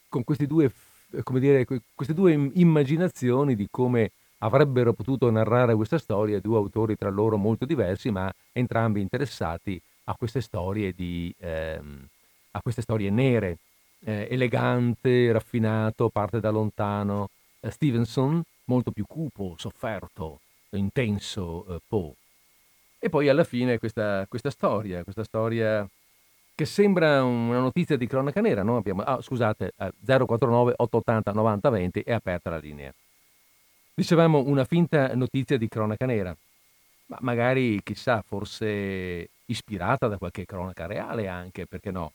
S1: con queste due, come dire, queste due immaginazioni di come avrebbero potuto narrare questa storia due autori tra loro molto diversi, ma entrambi interessati a queste storie, di, ehm, a queste storie nere, eh, elegante, raffinato, parte da lontano, eh, Stevenson, molto più cupo, sofferto, intenso eh, Poe. E poi alla fine questa, questa, storia, questa storia che sembra una notizia di cronaca nera, no? Abbiamo, ah, scusate, eh, 049 880 90 20 è aperta la linea. Dicevamo una finta notizia di cronaca nera. ma magari, chissà, forse ispirata da qualche cronaca reale anche, perché no?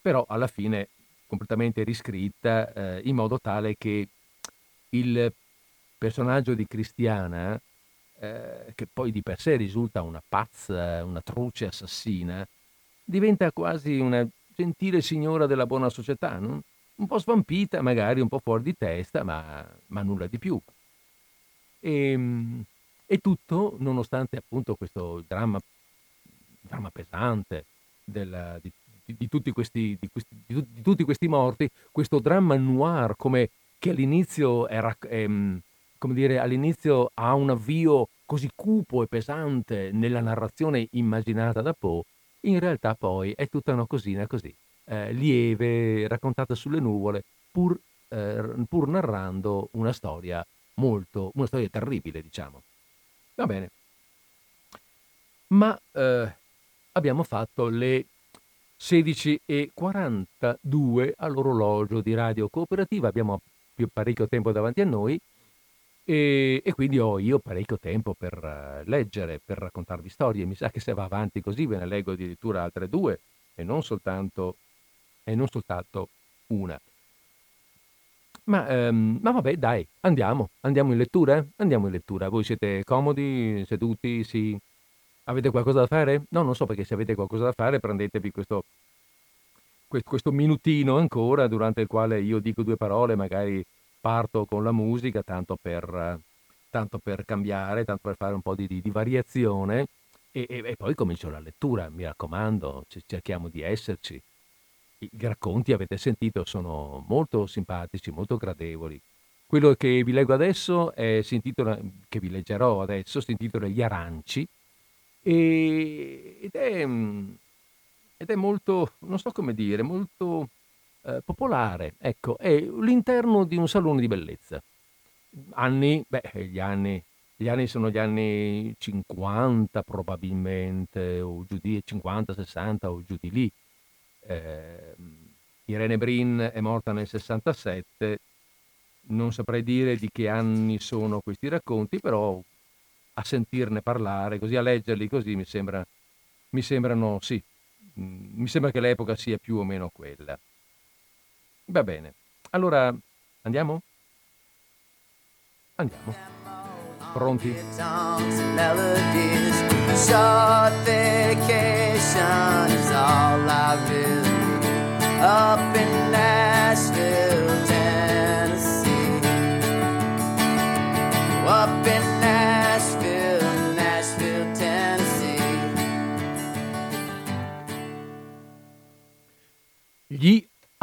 S1: Però alla fine completamente riscritta eh, in modo tale che il personaggio di Cristiana, eh, che poi di per sé risulta una pazza, una truce assassina, diventa quasi una gentile signora della buona società, non? un po' svampita, magari un po' fuori di testa, ma, ma nulla di più. E, ehm, e, tutto nonostante appunto questo dramma, dramma pesante della, di, di, di, tutti questi, questi, di, tutti questi, morti, questo dramma noir come che all'inizio, era, ehm, dire, all'inizio ha un avvio così cupo e pesante nella narrazione immaginata da Poe, in realtà poi è tutta una cosina così, eh, lieve, raccontata sulle nuvole, pur, eh, pur narrando una storia molto, una storia terribile, diciamo. Va bene. Ma eh, abbiamo fatto le 16.42 all'orologio di Radio Cooperativa, abbiamo più parecchio tempo davanti a noi e, e quindi ho io parecchio tempo per uh, leggere, per raccontarvi storie. Mi sa che se va avanti così ve ne leggo addirittura altre due e non soltanto, e non soltanto una. Ma, ehm, ma, vabbè, dai, andiamo, andiamo in lettura? Andiamo in lettura. Voi siete comodi, seduti, sì? Avete qualcosa da fare? No, non so perché se avete qualcosa da fare prendetevi questo, questo minutino ancora durante il quale io dico due parole, magari parto con la musica, tanto per, tanto per cambiare, tanto per fare un po' di, di, variazione e, e, e, poi comincio la lettura, mi raccomando, cerchiamo di esserci. I racconti, avete sentito, sono molto simpatici, molto gradevoli. Quello che vi leggo adesso è, si intitola, che vi leggerò adesso, si intitola Gli aranci ed, è, ed è molto, non so come dire, molto eh, popolare. Ecco, è l'interno di un salone di bellezza. Anni, beh, gli anni, gli anni sono gli anni 50 probabilmente, o giù di 50, 60 o giù di lì. Eh, Irene Brin è morta nel 67, non saprei dire di che anni sono questi racconti, però a sentirne parlare, così a leggerli così mi, sembra, mi sembrano, sì, mi sembra che l'epoca sia più o meno quella. Va bene, allora andiamo? Andiamo. Pronti?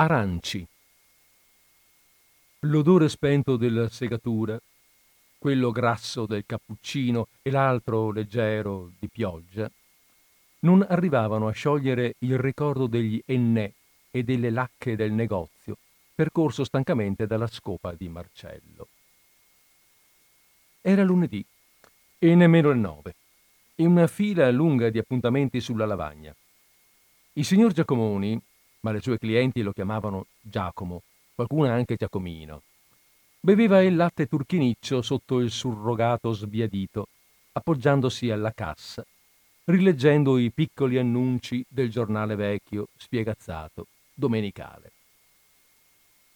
S1: Aranci. L'odore spento della segatura, quello grasso del cappuccino e l'altro leggero di pioggia, non arrivavano a sciogliere il ricordo degli ennè e delle lacche del negozio, percorso stancamente dalla scopa di Marcello. Era lunedì e nemmeno le nove, e una fila lunga di appuntamenti sulla lavagna. Il signor Giacomoni, ma le sue clienti lo chiamavano Giacomo, qualcuna anche Giacomino. Beveva il latte turchiniccio sotto il surrogato sbiadito, appoggiandosi alla cassa, rileggendo i piccoli annunci del giornale vecchio, spiegazzato, domenicale.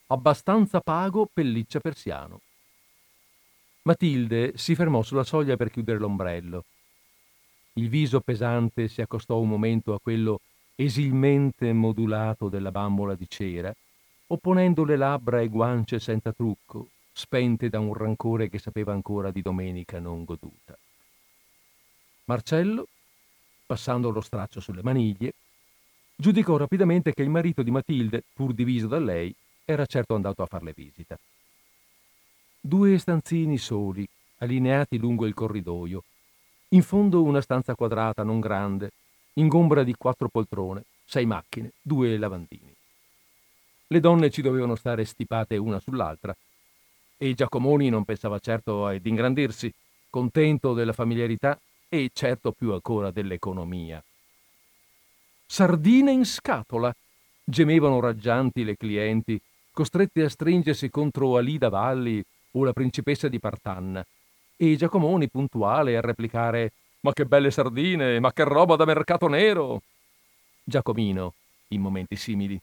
S1: Abbastanza pago pelliccia persiano. Matilde si fermò sulla soglia per chiudere l'ombrello. Il viso pesante si accostò un momento a quello esilmente modulato della bambola di cera opponendo le labbra e guance senza trucco, spente da un rancore che sapeva ancora di domenica non goduta. Marcello, passando lo straccio sulle maniglie, giudicò rapidamente che il marito di Matilde, pur diviso da lei, era certo andato a farle visita. Due stanzini soli, allineati lungo il corridoio, in fondo una stanza quadrata non grande, ingombra di quattro poltrone, sei macchine, due lavandini. Le donne ci dovevano stare stipate una sull'altra e Giacomoni non pensava certo ad ingrandirsi, contento della familiarità e certo più ancora dell'economia. Sardine in scatola! gemevano raggianti le clienti, costrette a stringersi contro Alida Valli o la principessa di Partanna, e Giacomoni puntuale a replicare Ma che belle sardine, ma che roba da mercato nero! Giacomino, in momenti simili.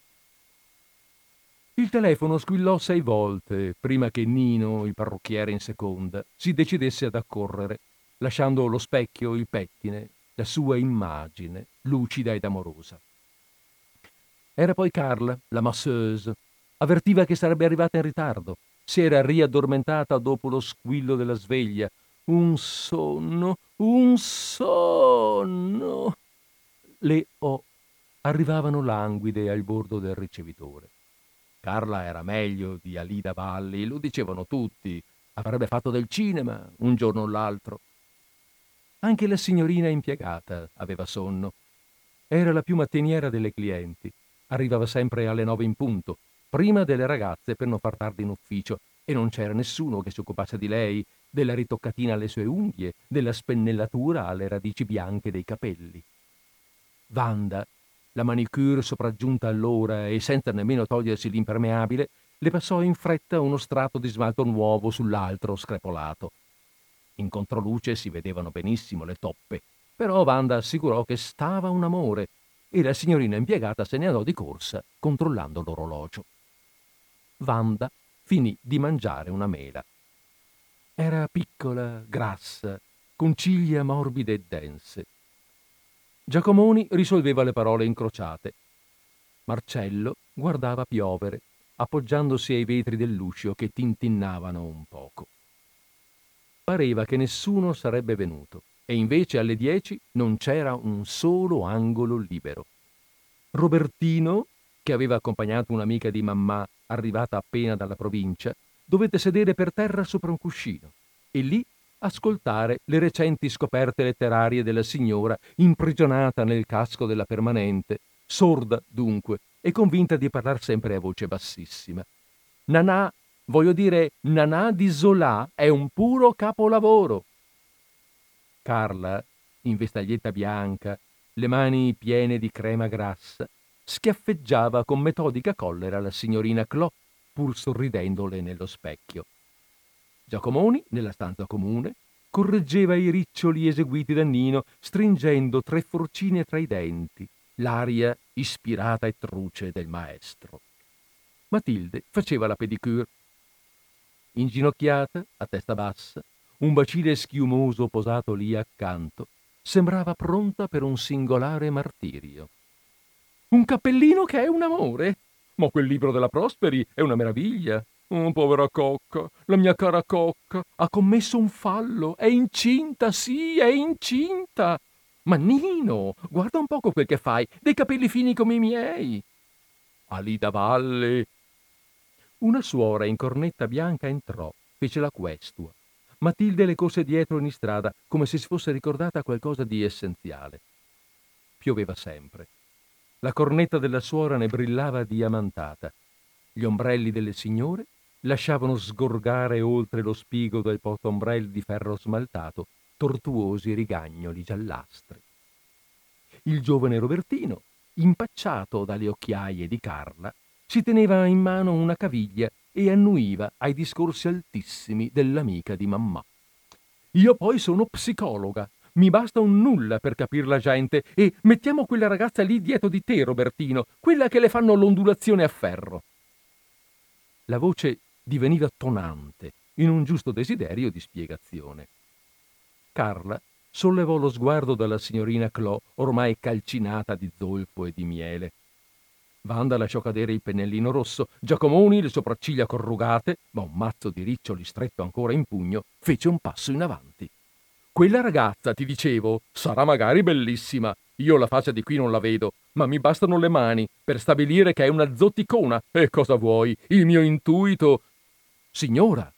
S1: Il telefono squillò sei volte prima che Nino, il parrucchiere in seconda, si decidesse ad accorrere, lasciando lo specchio, il pettine, la sua immagine, lucida ed amorosa. Era poi Carla, la masseuse, avvertiva che sarebbe arrivata in ritardo. Si era riaddormentata dopo lo squillo della sveglia. Un sonno, un sonno. Le O arrivavano languide al bordo del ricevitore. Carla era meglio di Alida Valli, lo dicevano tutti. Avrebbe fatto del cinema un giorno o l'altro. Anche la signorina impiegata aveva sonno. Era la più mattiniera delle clienti. Arrivava sempre alle nove in punto, prima delle ragazze per non far tardi in ufficio, e non c'era nessuno che si occupasse di lei, della ritoccatina alle sue unghie, della spennellatura alle radici bianche dei capelli. Wanda la manicure sopraggiunta all'ora e senza nemmeno togliersi l'impermeabile, le passò in fretta uno strato di smalto nuovo sull'altro screpolato. In controluce si vedevano benissimo le toppe, però Wanda assicurò che stava un amore e la signorina impiegata se ne andò di corsa controllando l'orologio. Wanda finì di mangiare una mela. Era piccola, grassa, con ciglia morbide e dense Giacomoni risolveva le parole incrociate. Marcello guardava piovere, appoggiandosi ai vetri dell'uscio che tintinnavano un poco. Pareva che nessuno sarebbe venuto e invece alle dieci non c'era un solo angolo libero. Robertino, che aveva accompagnato un'amica di mamma arrivata appena dalla provincia, dovette sedere per terra sopra un cuscino e lì ascoltare le recenti scoperte letterarie della signora imprigionata nel casco della permanente, sorda dunque e convinta di parlar sempre a voce bassissima. Nanà, voglio dire, Nanà di Zola è un puro capolavoro. Carla, in vestaglietta bianca, le mani piene di crema grassa, schiaffeggiava con metodica collera la signorina Clò, pur sorridendole nello specchio. Giacomoni, nella stanza comune, correggeva i riccioli eseguiti da Nino, stringendo tre forcine tra i denti, l'aria ispirata e truce del maestro. Matilde faceva la pedicure. Inginocchiata, a testa bassa, un bacile schiumoso posato lì accanto, sembrava pronta per un singolare martirio. Un cappellino che è un amore? Ma quel libro della Prosperi è una meraviglia. Oh, povera cocca, la mia cara cocca, ha commesso un fallo, è incinta, sì, è incinta. Ma Nino, guarda un poco quel che fai, dei capelli fini come i miei. Alida Valle. Una suora in cornetta bianca entrò, fece la questua. Matilde le corse dietro in strada, come se si fosse ricordata qualcosa di essenziale. Pioveva sempre. La cornetta della suora ne brillava diamantata. Gli ombrelli delle signore lasciavano sgorgare oltre lo spigo del portombrelli di ferro smaltato tortuosi rigagnoli giallastri. Il giovane Robertino, impacciato dalle occhiaie di Carla, si teneva in mano una caviglia e annuiva ai discorsi altissimi dell'amica di mamma. Io poi sono psicologa. Mi basta un nulla per capir la gente e mettiamo quella ragazza lì dietro di te, Robertino, quella che le fanno l'ondulazione a ferro. La voce diveniva tonante in un giusto desiderio di spiegazione. Carla sollevò lo sguardo dalla signorina Clò, ormai calcinata di zolfo e di miele. Vanda lasciò cadere il pennellino rosso, Giacomoni, le sopracciglia corrugate, ma un mazzo di riccioli stretto ancora in pugno, fece un passo in avanti. Quella ragazza, ti dicevo, sarà magari bellissima. Io la faccia di qui non la vedo, ma mi bastano le mani per stabilire che è una zotticona. E cosa vuoi? Il mio intuito Signora,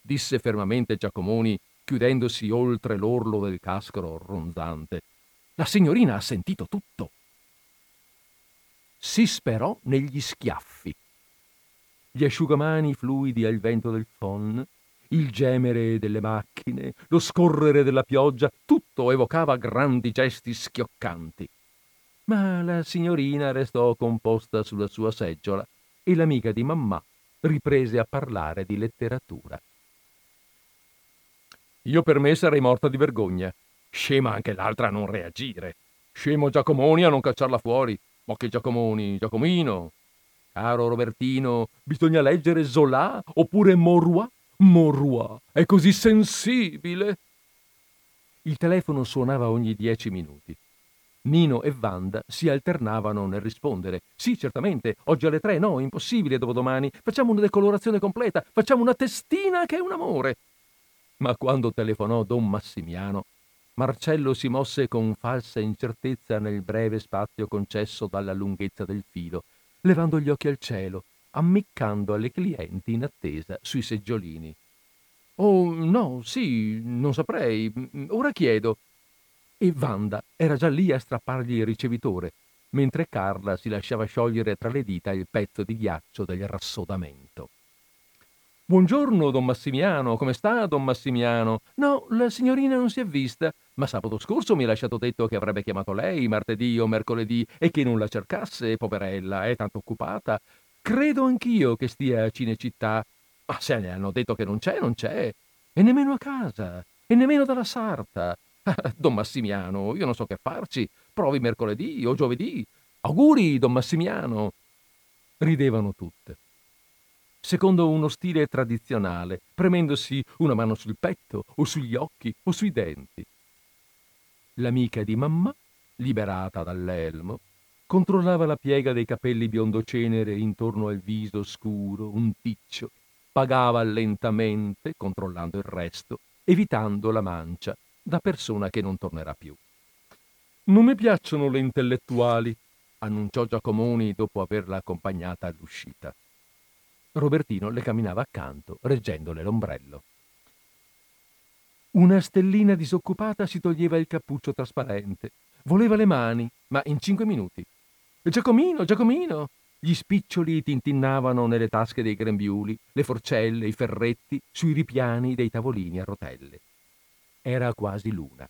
S1: disse fermamente Giacomoni, chiudendosi oltre l'orlo del cascro ronzante, la signorina ha sentito tutto. Si sperò negli schiaffi. Gli asciugamani fluidi al vento del phon, il gemere delle macchine, lo scorrere della pioggia, tutto evocava grandi gesti schioccanti. Ma la signorina restò composta sulla sua seggiola e l'amica di mammà riprese a parlare di letteratura. Io per me sarei morta di vergogna, Scema anche l'altra a non reagire. Scemo Giacomoni a non cacciarla fuori. Ma che Giacomoni, Giacomino. Caro Robertino, bisogna leggere Zola oppure Morua? Morua è così sensibile. Il telefono suonava ogni dieci minuti. Nino e Wanda si alternavano nel rispondere. Sì, certamente, oggi alle tre, no, impossibile, dopodomani. Facciamo una decolorazione completa, facciamo una testina che è un amore. Ma quando telefonò don Massimiano, Marcello si mosse con falsa incertezza nel breve spazio concesso dalla lunghezza del filo, levando gli occhi al cielo, ammiccando alle clienti in attesa sui seggiolini. Oh, no, sì, non saprei. Ora chiedo e Wanda era già lì a strappargli il ricevitore, mentre Carla si lasciava sciogliere tra le dita il pezzo di ghiaccio del rassodamento. Buongiorno, don Massimiano, come sta, don Massimiano? No, la signorina non si è vista, ma sabato scorso mi ha lasciato detto che avrebbe chiamato lei martedì o mercoledì e che non la cercasse, poverella, è tanto occupata. Credo anch'io che stia a Cinecittà. Ma se ne hanno detto che non c'è, non c'è. E nemmeno a casa, e nemmeno dalla sarta. <laughs> Don Massimiano, io non so che farci. Provi mercoledì o giovedì. Auguri, don Massimiano. Ridevano tutte. Secondo uno stile tradizionale, premendosi una mano sul petto o sugli occhi o sui denti. L'amica di mamma, liberata dall'elmo, controllava la piega dei capelli biondo cenere intorno al viso scuro, un ticcio, pagava lentamente, controllando il resto, evitando la mancia da persona che non tornerà più. Non mi piacciono le intellettuali, annunciò Giacomoni dopo averla accompagnata all'uscita. Robertino le camminava accanto, reggendole l'ombrello. Una stellina disoccupata si toglieva il cappuccio trasparente. Voleva le mani, ma in cinque minuti. Giacomino, Giacomino! Gli spiccioli tintinnavano nelle tasche dei grembiuli, le forcelle, i ferretti, sui ripiani dei tavolini a rotelle. Era quasi l'una.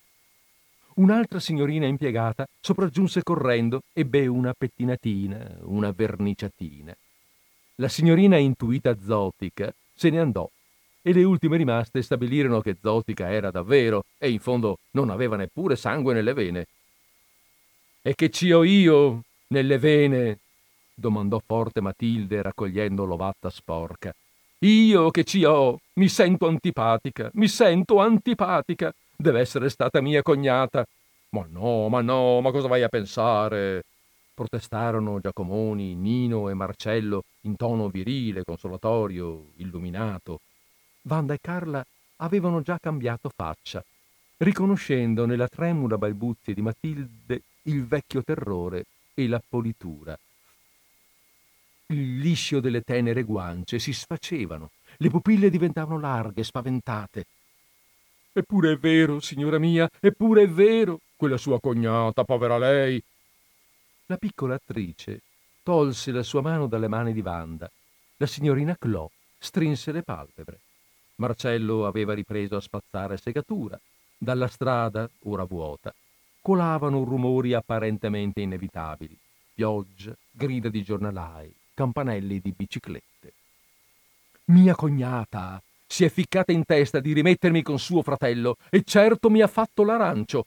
S1: Un'altra signorina impiegata sopraggiunse correndo, ebbe una pettinatina, una verniciatina. La signorina intuita zotica se ne andò e le ultime rimaste stabilirono che zotica era davvero e in fondo non aveva neppure sangue nelle vene. E che ci ho io nelle vene? domandò forte Matilde raccogliendo l'ovatta sporca. Io che ci ho, mi sento antipatica, mi sento antipatica. Deve essere stata mia cognata. Ma no, ma no, ma cosa vai a pensare? protestarono Giacomoni, Nino e Marcello in tono virile, consolatorio, illuminato. Vanda e Carla avevano già cambiato faccia, riconoscendo nella tremula balbuzie di Matilde il vecchio terrore e la politura. Il liscio delle tenere guance si sfacevano, le pupille diventavano larghe, spaventate. Eppure è vero, signora mia, eppure è vero, quella sua cognata, povera lei. La piccola attrice tolse la sua mano dalle mani di Wanda. La signorina Clò strinse le palpebre. Marcello aveva ripreso a spazzare segatura. Dalla strada, ora vuota, colavano rumori apparentemente inevitabili. Pioggia, grida di giornalai, campanelli di biciclette. Mia cognata si è ficcata in testa di rimettermi con suo fratello e certo mi ha fatto l'arancio.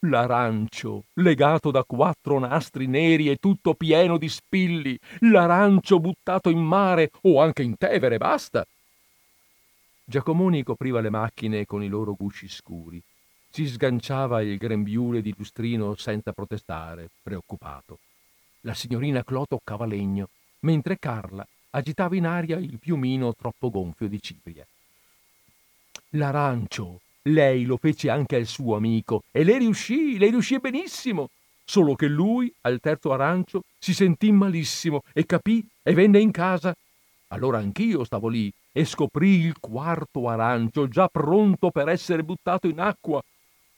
S1: L'arancio, legato da quattro nastri neri e tutto pieno di spilli, l'arancio buttato in mare o anche in Tevere, basta. Giacomoni copriva le macchine con i loro gusci scuri. Si sganciava il grembiule di lustrino senza protestare, preoccupato. La signorina Clò toccava legno mentre Carla agitava in aria il piumino troppo gonfio di cipria. L'arancio, lei lo fece anche al suo amico e le riuscì, le riuscì benissimo. Solo che lui, al terzo arancio, si sentì malissimo e capì e venne in casa. Allora anch'io stavo lì e scoprì il quarto arancio già pronto per essere buttato in acqua.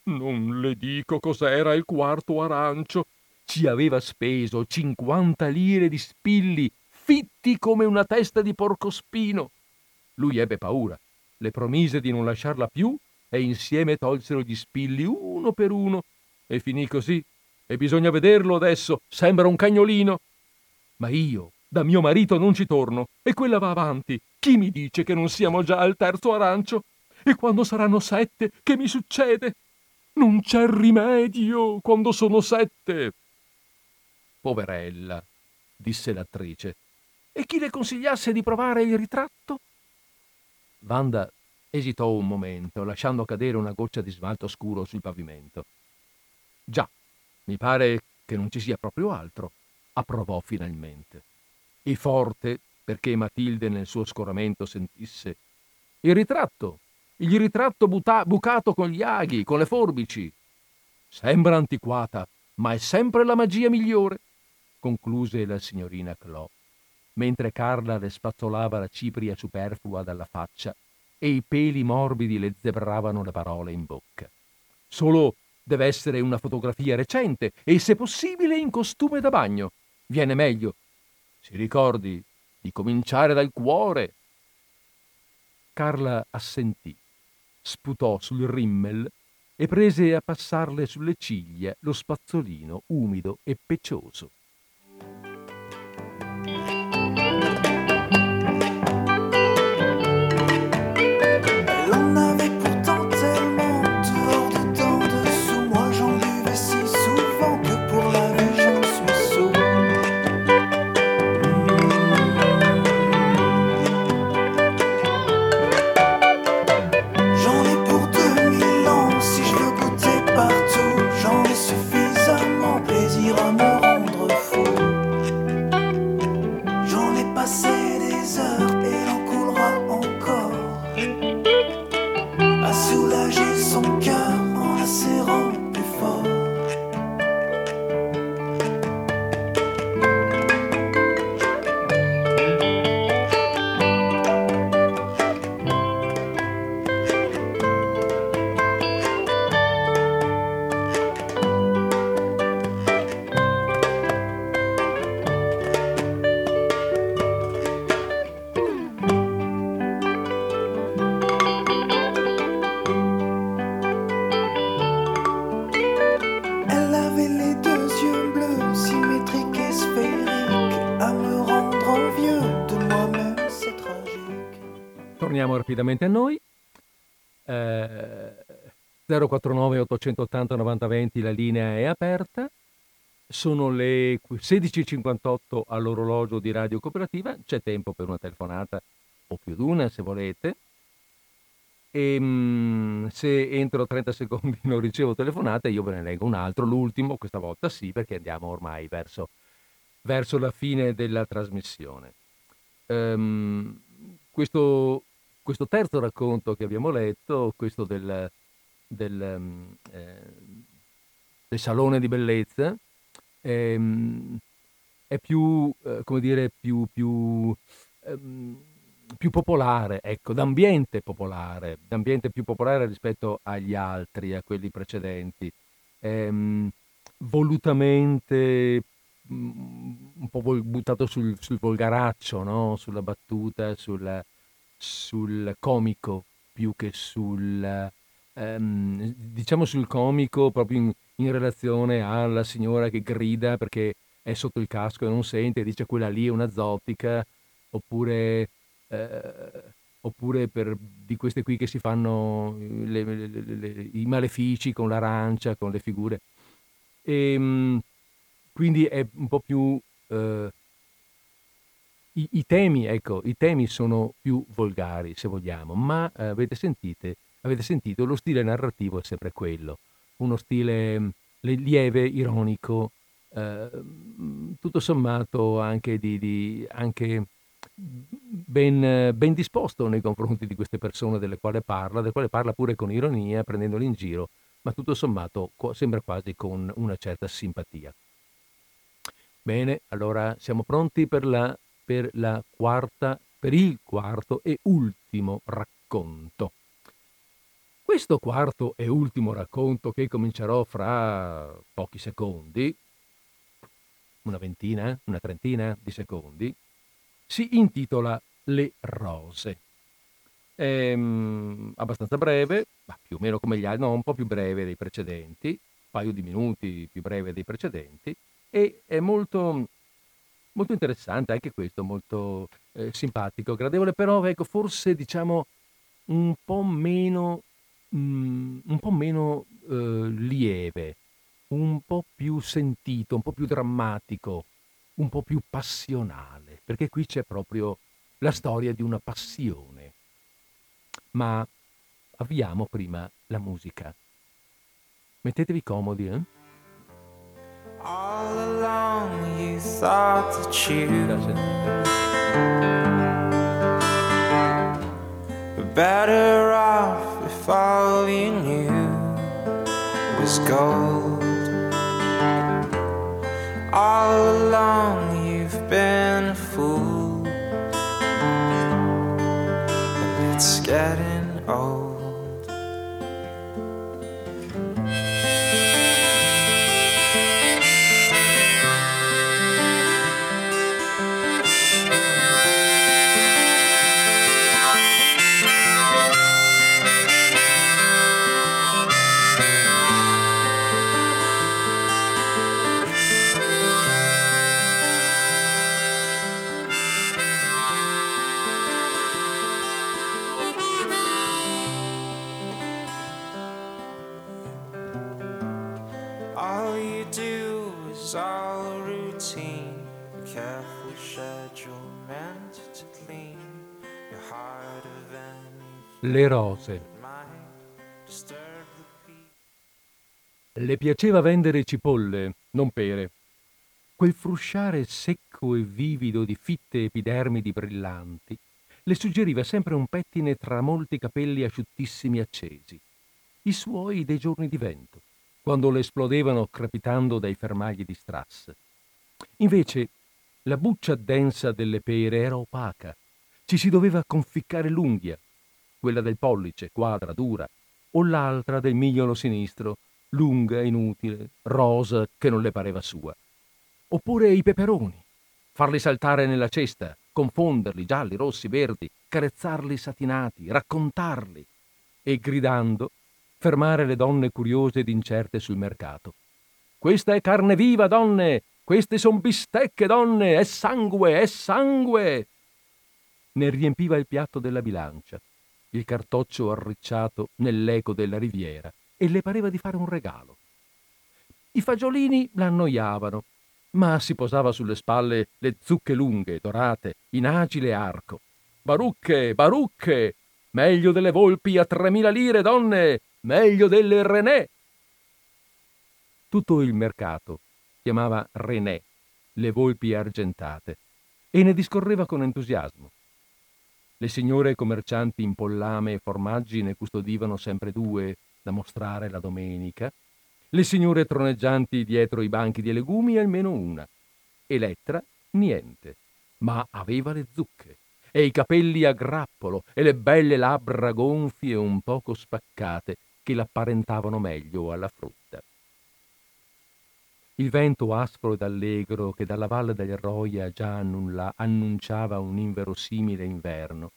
S1: Non le dico cos'era il quarto arancio ci aveva speso cinquanta lire di spilli, fitti come una testa di porcospino. Lui ebbe paura, le promise di non lasciarla più e insieme tolsero gli spilli uno per uno. E finì così. E bisogna vederlo adesso, sembra un cagnolino. Ma io, da mio marito non ci torno, e quella va avanti. Chi mi dice che non siamo già al terzo arancio? E quando saranno sette, che mi succede? Non c'è rimedio quando sono sette. Poverella, disse l'attrice. E chi le consigliasse di provare il ritratto? Wanda esitò un momento, lasciando cadere una goccia di smalto scuro sul pavimento. Già, mi pare che non ci sia proprio altro, approvò finalmente. E forte, perché Matilde nel suo scoramento sentisse il ritratto, il ritratto buta- bucato con gli aghi, con le forbici. Sembra antiquata, ma è sempre la magia migliore, concluse la signorina Clò, mentre Carla le spazzolava la cipria superflua dalla faccia e i peli morbidi le zebravano le parole in bocca. Solo deve essere una fotografia recente e, se possibile, in costume da bagno. Viene meglio. Si ricordi di cominciare dal cuore. Carla assentì, sputò sul rimmel e prese a passarle sulle ciglia lo spazzolino umido e peccioso. Rapidamente a noi. Eh, 049 880 9020 la linea è aperta. Sono le 16.58 all'orologio di Radio Cooperativa, c'è tempo per una telefonata o più di una se volete. E ehm, se entro 30 secondi <laughs> non ricevo telefonate, io ve ne leggo un altro, l'ultimo, questa volta sì, perché andiamo ormai verso, verso la fine della trasmissione. Um, questo questo terzo racconto che abbiamo letto, questo del, del, mm, eh, del salone di bellezza, è, è più, eh, come dire, più, più, ehm, più popolare, ecco, d'ambiente popolare, d'ambiente più popolare rispetto agli altri, a quelli precedenti. È, volutamente mm, un po' buttato sul, sul volgaraccio, no? sulla battuta, sulla, sul comico più che sul, ehm, diciamo sul comico proprio in, in, relazione alla signora che grida perché è sotto il casco e non sente dice quella lì è una zottica oppure, eh, oppure per, di queste qui che si fanno le, le, le, i malefici con l'arancia, con le figure. E, ehm, quindi è un po' più eh, i, i, temi, ecco, i temi sono più volgari, se vogliamo, ma eh, avete, sentite, avete sentito, lo stile narrativo è sempre quello, uno stile mm, lieve, ironico, eh, tutto sommato anche, di, di, anche ben, ben, disposto nei confronti di queste persone delle quali parla, delle quali parla pure con ironia, prendendoli in giro, ma tutto sommato sembra quasi con una certa simpatia. Bene, allora siamo pronti per la per, quarta, per il quarto e ultimo racconto. Questo quarto e ultimo racconto che comincerò fra pochi secondi, una ventina, una trentina di secondi, si intitola Le rose. È um, abbastanza breve, ma più o meno come gli altri, no, un po' più breve dei precedenti, un paio di minuti più breve dei precedenti, e è molto Molto interessante anche questo, molto eh, simpatico, gradevole, però ecco, forse diciamo un po' meno mm, un po' meno eh, lieve, un po' più sentito, un po' più drammatico, un po' più passionale, perché qui c'è proprio la storia di una passione. Ma avviamo prima la musica. Mettetevi comodi, eh?
S3: All along you thought that you were better off if all you knew was gold. All along you've been a fool, and it's getting old.
S1: Le rose. Le piaceva vendere cipolle, non pere. Quel frusciare secco e vivido di fitte epidermidi brillanti le suggeriva sempre un pettine tra molti capelli asciuttissimi accesi, i suoi dei giorni di vento, quando le esplodevano crepitando dai fermagli di strass. Invece la buccia densa delle pere era opaca, ci si doveva conficcare l'unghia, quella del pollice, quadra, dura, o l'altra del migliolo sinistro, lunga, inutile, rosa, che non le pareva sua. Oppure i peperoni, farli saltare nella cesta, confonderli, gialli, rossi, verdi, carezzarli satinati, raccontarli e gridando fermare le donne curiose ed incerte sul mercato. Questa è carne viva, donne! Queste son bistecche, donne! È sangue, è sangue! Ne riempiva il piatto della bilancia, il cartoccio arricciato nell'eco della riviera, e le pareva di fare un regalo. I fagiolini l'annoiavano, ma si posava sulle spalle le zucche lunghe, dorate, in agile arco. Barucche, barucche! Meglio delle volpi a tremila lire, donne! Meglio delle René! Tutto il mercato chiamava René le volpi argentate e ne discorreva con entusiasmo. Le signore commercianti in pollame e formaggi ne custodivano sempre due da mostrare la domenica, le signore troneggianti dietro i banchi di legumi almeno una. Elettra niente, ma aveva le zucche e i capelli a grappolo e le belle labbra gonfie un poco spaccate che l'apparentavano meglio alla frutta. Il vento aspro ed allegro che dalla valle del Roia già annulla- annunciava un inverosimile inverno,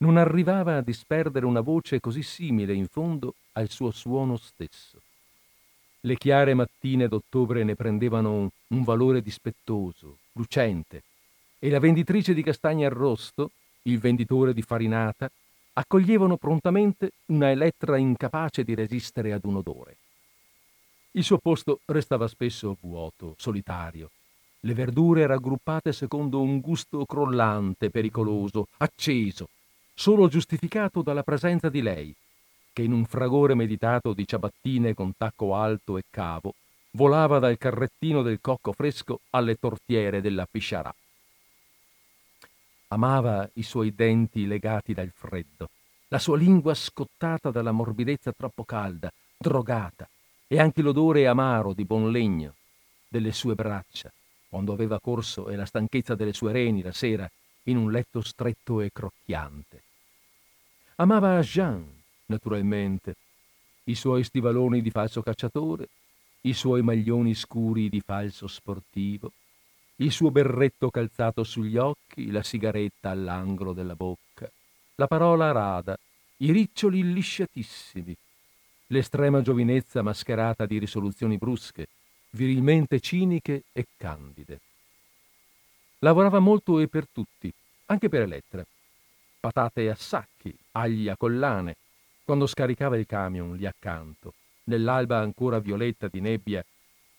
S1: non arrivava a disperdere una voce così simile in fondo al suo suono stesso. Le chiare mattine d'ottobre ne prendevano un valore dispettoso, lucente, e la venditrice di castagne arrosto, il venditore di farinata, accoglievano prontamente una elettra incapace di resistere ad un odore. Il suo posto restava spesso vuoto, solitario. Le verdure raggruppate secondo un gusto crollante, pericoloso, acceso, solo giustificato dalla presenza di lei, che in un fragore meditato di ciabattine con tacco alto e cavo volava dal carrettino del cocco fresco alle tortiere della pisciarà. Amava i suoi denti legati dal freddo, la sua lingua scottata dalla morbidezza troppo calda, drogata, e anche l'odore amaro di buon legno delle sue braccia, quando aveva corso e la stanchezza delle sue reni la sera in un letto stretto e crocchiante. Amava Jean, naturalmente, i suoi stivaloni di falso cacciatore, i suoi maglioni scuri di falso sportivo, il suo berretto calzato sugli occhi, la sigaretta all'angolo della bocca, la parola rada, i riccioli lisciatissimi, l'estrema giovinezza mascherata di risoluzioni brusche, virilmente ciniche e candide. Lavorava molto e per tutti, anche per Elettra. Patate a sacchi, agli a collane, quando scaricava il camion lì accanto, nell'alba ancora violetta di nebbia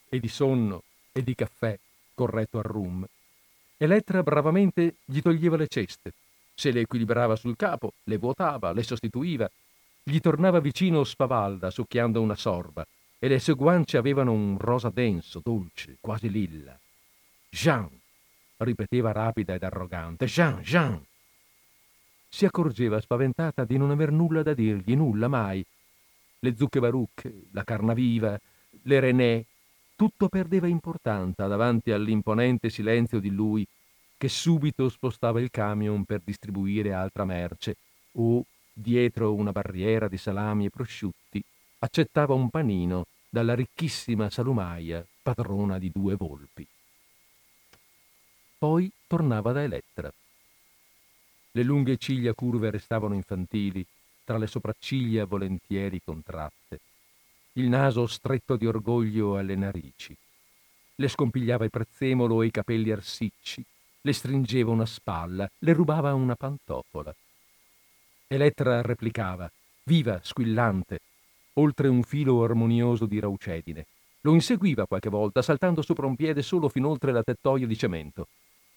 S1: e di sonno e di caffè corretto al rum, Elettra bravamente gli toglieva le ceste, se le equilibrava sul capo, le vuotava, le sostituiva, gli tornava vicino spavalda succhiando una sorba e le sue guance avevano un rosa denso, dolce, quasi lilla. Jean, ripeteva rapida ed arrogante, Jean, Jean. Si accorgeva spaventata di non aver nulla da dirgli, nulla mai. Le zucche barucche, la carna viva, le renè, tutto perdeva importanza davanti all'imponente silenzio di lui che subito spostava il camion per distribuire altra merce o, dietro una barriera di salami e prosciutti, accettava un panino dalla ricchissima salumaia, padrona di due volpi. Poi tornava da Elettra. Le lunghe ciglia curve restavano infantili, tra le sopracciglia volentieri contratte il naso stretto di orgoglio alle narici. Le scompigliava il prezzemolo e i capelli arsicci, le stringeva una spalla, le rubava una pantofola. Elettra replicava, viva, squillante, oltre un filo armonioso di raucedine. Lo inseguiva qualche volta, saltando sopra un piede solo fin oltre la tettoia di cemento.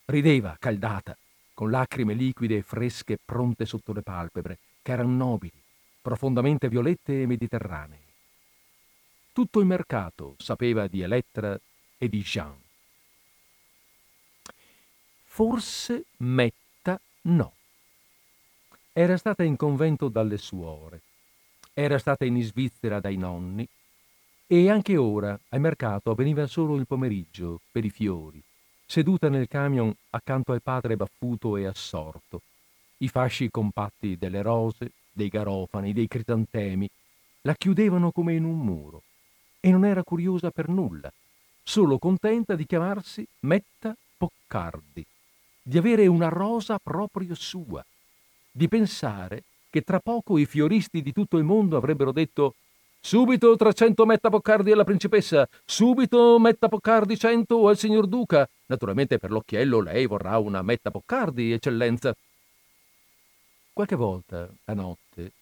S1: Rideva, caldata, con lacrime liquide e fresche pronte sotto le palpebre, che erano nobili, profondamente violette e mediterranee. Tutto il mercato sapeva di Elettra e di Jean. Forse Metta no. Era stata in convento dalle suore, era stata in Svizzera dai nonni e anche ora al mercato veniva solo il pomeriggio per i fiori, seduta nel camion accanto al padre baffuto e assorto. I fasci compatti delle rose, dei garofani, dei crisantemi la chiudevano come in un muro e non era curiosa per nulla, solo contenta di chiamarsi Metta Poccardi, di avere una rosa proprio sua, di pensare che tra poco i fioristi di tutto il mondo avrebbero detto Subito 300 Metta Poccardi alla principessa, subito Metta Poccardi 100 al signor Duca. Naturalmente per l'occhiello lei vorrà una Metta Poccardi, eccellenza. Qualche volta, a notte,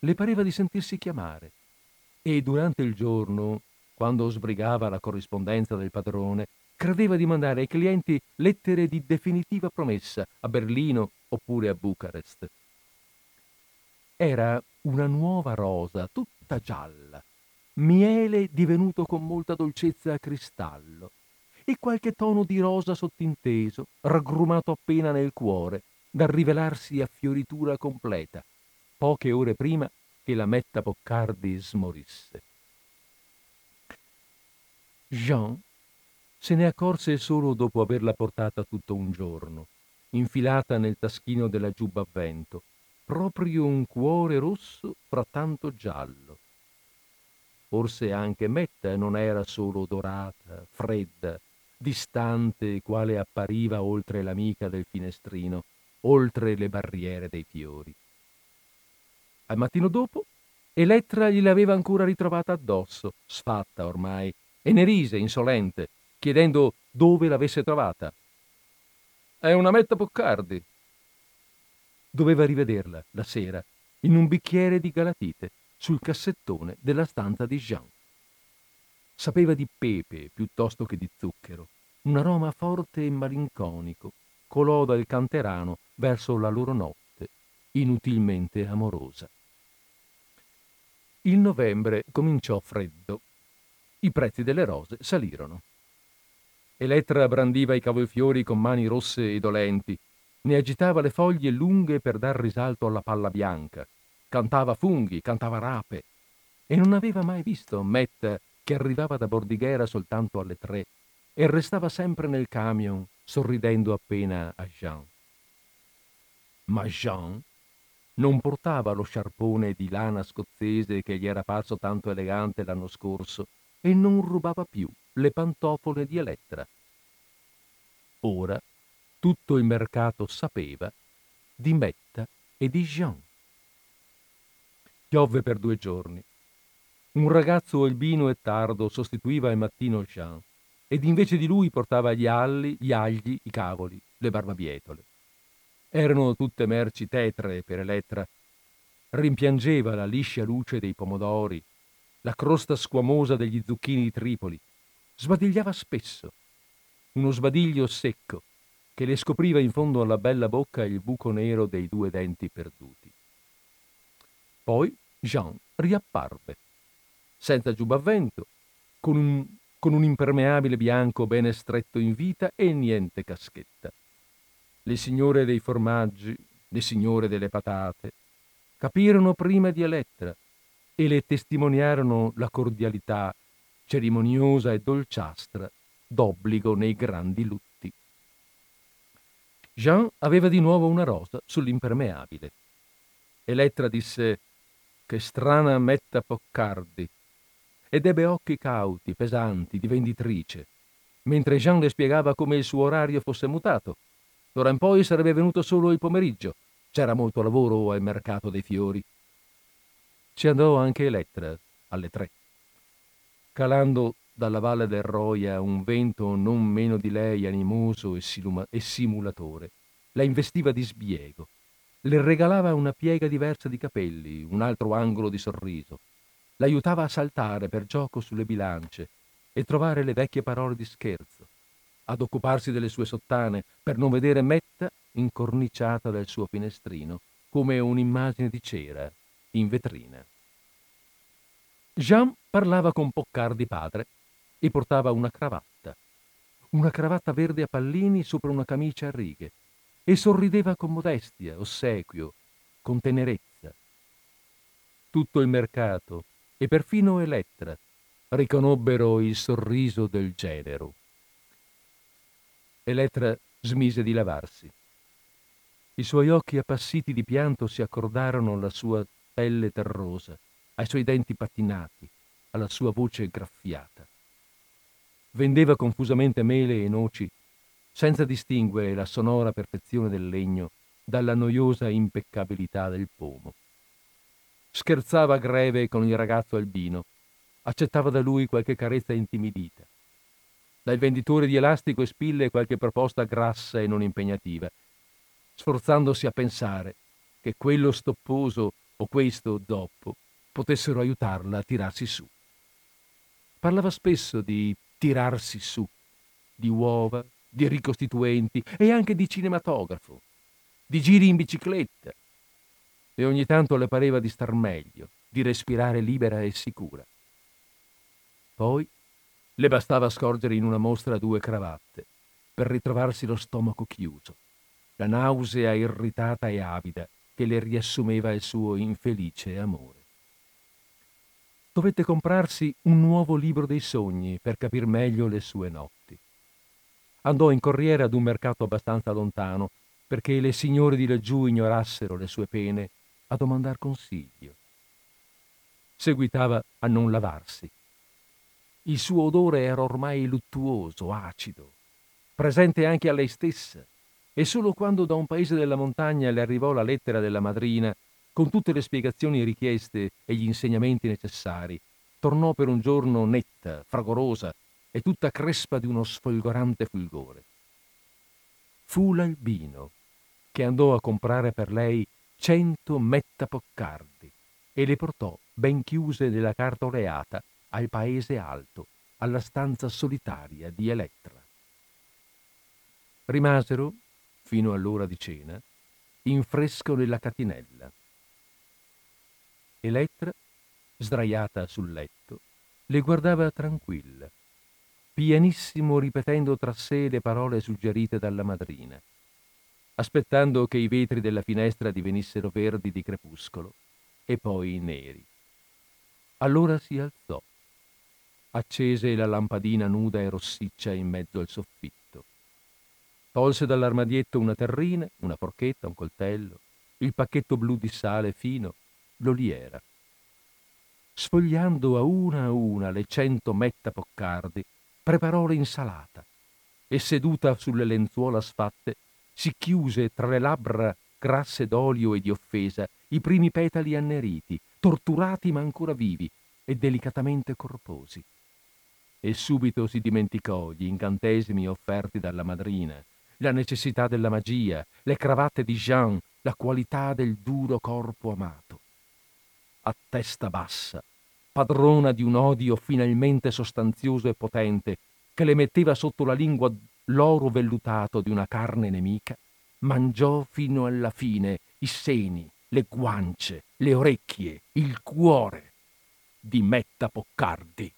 S1: le pareva di sentirsi chiamare e durante il giorno, quando sbrigava la corrispondenza del padrone, credeva di mandare ai clienti lettere di definitiva promessa a Berlino oppure a Bucarest. Era una nuova rosa, tutta gialla, miele divenuto con molta dolcezza a cristallo, e qualche tono di rosa sottinteso, raggrumato appena nel cuore, da rivelarsi a fioritura completa, poche ore prima che la Metta Poccardi smorisse. Jean se ne accorse solo dopo averla portata tutto un giorno, infilata nel taschino della giubba a vento, proprio un cuore rosso fra tanto giallo. Forse anche Metta non era solo dorata, fredda, distante quale appariva oltre l'amica del finestrino, oltre le barriere dei fiori. Al mattino dopo, Elettra gliel'aveva ancora ritrovata addosso, sfatta ormai, e ne rise, insolente, chiedendo dove l'avesse trovata. È una metta Poccardi. Doveva rivederla, la sera, in un bicchiere di galatite, sul cassettone della stanza di Jean. Sapeva di pepe piuttosto che di zucchero, un aroma forte e malinconico, colò dal canterano verso la loro notte, inutilmente amorosa. Il novembre cominciò freddo. I prezzi delle rose salirono. Elettra brandiva i cavolfiori con mani rosse e dolenti, ne agitava le foglie lunghe per dar risalto alla palla bianca, cantava funghi, cantava rape, e non aveva mai visto Metta che arrivava da Bordighera soltanto alle tre e restava sempre nel camion, sorridendo appena a Jean. Ma Jean non portava lo sciarpone di lana scozzese che gli era parso tanto elegante l'anno scorso e non rubava più le pantofole di Elettra. Ora tutto il mercato sapeva di Metta e di Jean. Piovve per due giorni. Un ragazzo albino e tardo sostituiva al mattino Jean ed invece di lui portava gli alli, gli agli, i cavoli, le barbabietole. Erano tutte merci tetre per Elettra, rimpiangeva la liscia luce dei pomodori, la crosta squamosa degli zucchini di Tripoli, sbadigliava spesso, uno sbadiglio secco che le scopriva in fondo alla bella bocca il buco nero dei due denti perduti. Poi Jean riapparve, senza giubbavvento, con un, con un impermeabile bianco bene stretto in vita e niente caschetta. Le signore dei formaggi, le signore delle patate, capirono prima di Elettra e le testimoniarono la cordialità cerimoniosa e dolciastra d'obbligo nei grandi lutti. Jean aveva di nuovo una rosa sull'impermeabile. Elettra disse che strana metta Poccardi ed ebbe occhi cauti, pesanti, di venditrice, mentre Jean le spiegava come il suo orario fosse mutato. D'ora in poi sarebbe venuto solo il pomeriggio. C'era molto lavoro al mercato dei fiori. Ci andò anche Elettra alle tre. Calando dalla valle del Roia un vento non meno di lei animoso e, siluma- e simulatore, la investiva di sbiego le regalava una piega diversa di capelli, un altro angolo di sorriso. L'aiutava a saltare per gioco sulle bilance e trovare le vecchie parole di scherzo, ad occuparsi delle sue sottane per non vedere Metta incorniciata dal suo finestrino come un'immagine di cera in vetrina. Jean parlava con Poccardi padre e portava una cravatta, una cravatta verde a pallini sopra una camicia a righe e sorrideva con modestia, ossequio, con tenerezza. Tutto il mercato e perfino Elettra riconobbero il sorriso del genero. Elettra smise di lavarsi. I suoi occhi appassiti di pianto si accordarono alla sua pelle terrosa, ai suoi denti pattinati, alla sua voce graffiata. Vendeva confusamente mele e noci senza distinguere la sonora perfezione del legno dalla noiosa impeccabilità del pomo. Scherzava greve con il ragazzo albino, accettava da lui qualche carezza intimidita. Dal venditore di elastico e spille qualche proposta grassa e non impegnativa, sforzandosi a pensare che quello stopposo o questo doppo potessero aiutarla a tirarsi su. Parlava spesso di tirarsi su, di uova, di ricostituenti e anche di cinematografo, di giri in bicicletta. E ogni tanto le pareva di star meglio, di respirare libera e sicura. Poi le bastava scorgere in una mostra due cravatte per ritrovarsi lo stomaco chiuso, la nausea irritata e avida che le riassumeva il suo infelice amore. Dovette comprarsi un nuovo libro dei sogni per capir meglio le sue notti andò in corriere ad un mercato abbastanza lontano perché le signore di laggiù ignorassero le sue pene a domandar consiglio. Seguitava a non lavarsi. Il suo odore era ormai luttuoso, acido, presente anche a lei stessa, e solo quando da un paese della montagna le arrivò la lettera della madrina, con tutte le spiegazioni richieste e gli insegnamenti necessari, tornò per un giorno netta, fragorosa, e tutta crespa di uno sfolgorante fulgore. Fu l'albino che andò a comprare per lei cento mettapoccardi e le portò ben chiuse nella carta oleata al paese alto, alla stanza solitaria di Elettra. Rimasero, fino all'ora di cena, in fresco nella catinella. Elettra, sdraiata sul letto, le guardava tranquilla pianissimo ripetendo tra sé le parole suggerite dalla madrina, aspettando che i vetri della finestra divenissero verdi di crepuscolo e poi neri. Allora si alzò, accese la lampadina nuda e rossiccia in mezzo al soffitto. Tolse dall'armadietto una terrina, una forchetta, un coltello, il pacchetto blu di sale fino, l'oliera. Sfogliando a una a una le cento metta poccardi, preparò l'insalata e seduta sulle lenzuola sfatte si chiuse tra le labbra grasse d'olio e di offesa i primi petali anneriti, torturati ma ancora vivi e delicatamente corposi. E subito si dimenticò gli incantesimi offerti dalla madrina, la necessità della magia, le cravatte di Jean, la qualità del duro corpo amato. A testa bassa, padrona di un odio finalmente sostanzioso e potente che le metteva sotto la lingua l'oro vellutato di una carne nemica, mangiò fino alla fine i seni, le guance, le orecchie, il cuore di Metta Poccardi.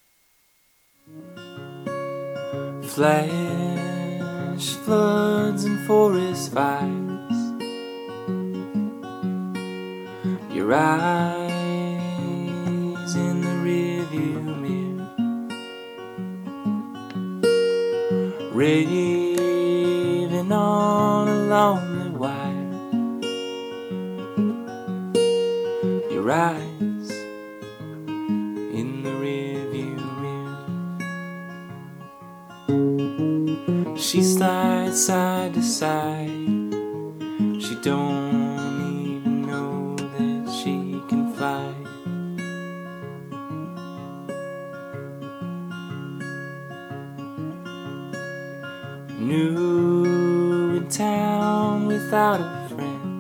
S2: Flash floods and forest fires. Your eyes Raving on a lonely wire. Your eyes in the rearview mirror. She slides side to side. She don't New in town without a friend.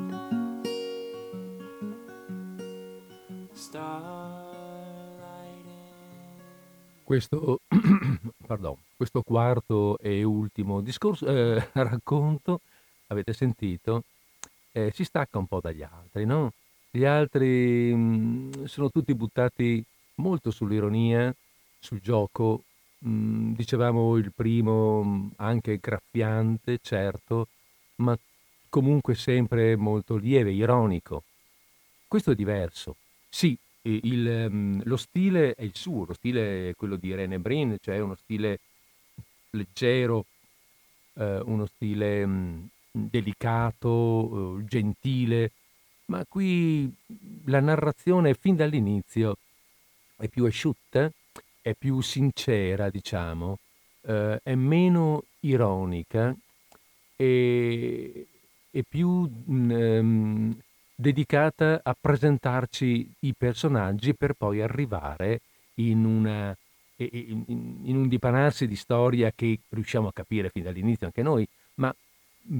S1: Questo, <coughs> pardon, questo quarto e ultimo discorso, eh, <laughs> racconto, avete sentito, eh, si stacca un po' dagli altri, no? Gli altri mm, sono tutti buttati molto sull'ironia, sul gioco. Mm, dicevamo il primo mm, anche graffiante, certo, ma comunque sempre molto lieve, ironico. Questo è diverso. Sì, il, ehm, lo stile è il suo, lo stile è quello di René Brin, cioè uno stile leggero, eh, uno stile mm, delicato, eh, gentile, ma qui la narrazione fin dall'inizio è più asciutta, è più sincera, diciamo, eh, è meno ironica e, e più mm, ehm, dedicata a presentarci i personaggi per poi arrivare in, una, in- in un dipanarsi di storia che riusciamo a capire fin dall'inizio anche noi, ma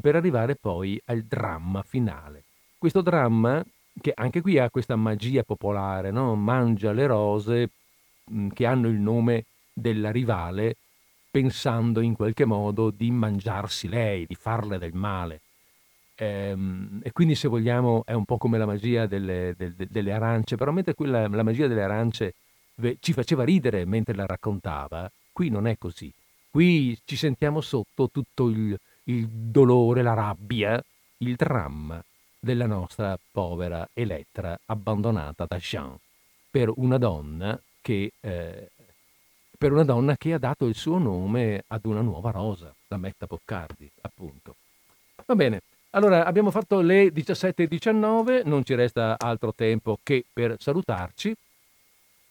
S1: per arrivare poi al dramma finale. Questo dramma, che anche qui ha questa magia popolare, no? mangia le rose mh, che hanno il nome della rivale, pensando in qualche modo di mangiarsi lei, di farle del male. Ehm, e quindi se vogliamo è un po' come la magia delle, del- del- delle arance, però mentre quella, la magia delle arance ci faceva ridere mentre la raccontava, qui non è così. Qui ci sentiamo sotto tutto il, il dolore, la rabbia, il dramma della nostra povera Elettra abbandonata da Jean per una donna che, eh, per una donna che ha dato il suo nome ad una nuova rosa, la Metta Poccardi, appunto. Va bene, allora abbiamo fatto le 17.19, non ci resta altro tempo che per salutarci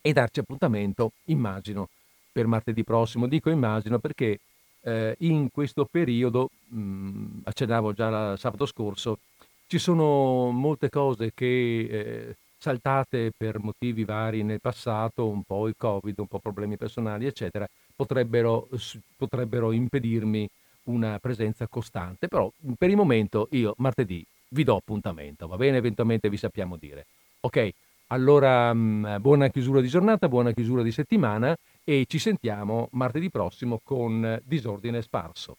S1: e darci appuntamento, immagino, per martedì prossimo. Dico immagino perché eh, in questo periodo, mh, accennavo già la- sabato scorso, ci sono molte cose che eh, saltate per motivi vari nel passato, un po' il Covid, un po' problemi personali, eccetera, potrebbero, potrebbero impedirmi una presenza costante, però per il momento io martedì vi do appuntamento, va bene? Eventualmente vi sappiamo dire. Ok, allora mh, buona chiusura di giornata, buona chiusura di settimana e ci sentiamo martedì prossimo con Disordine Sparso.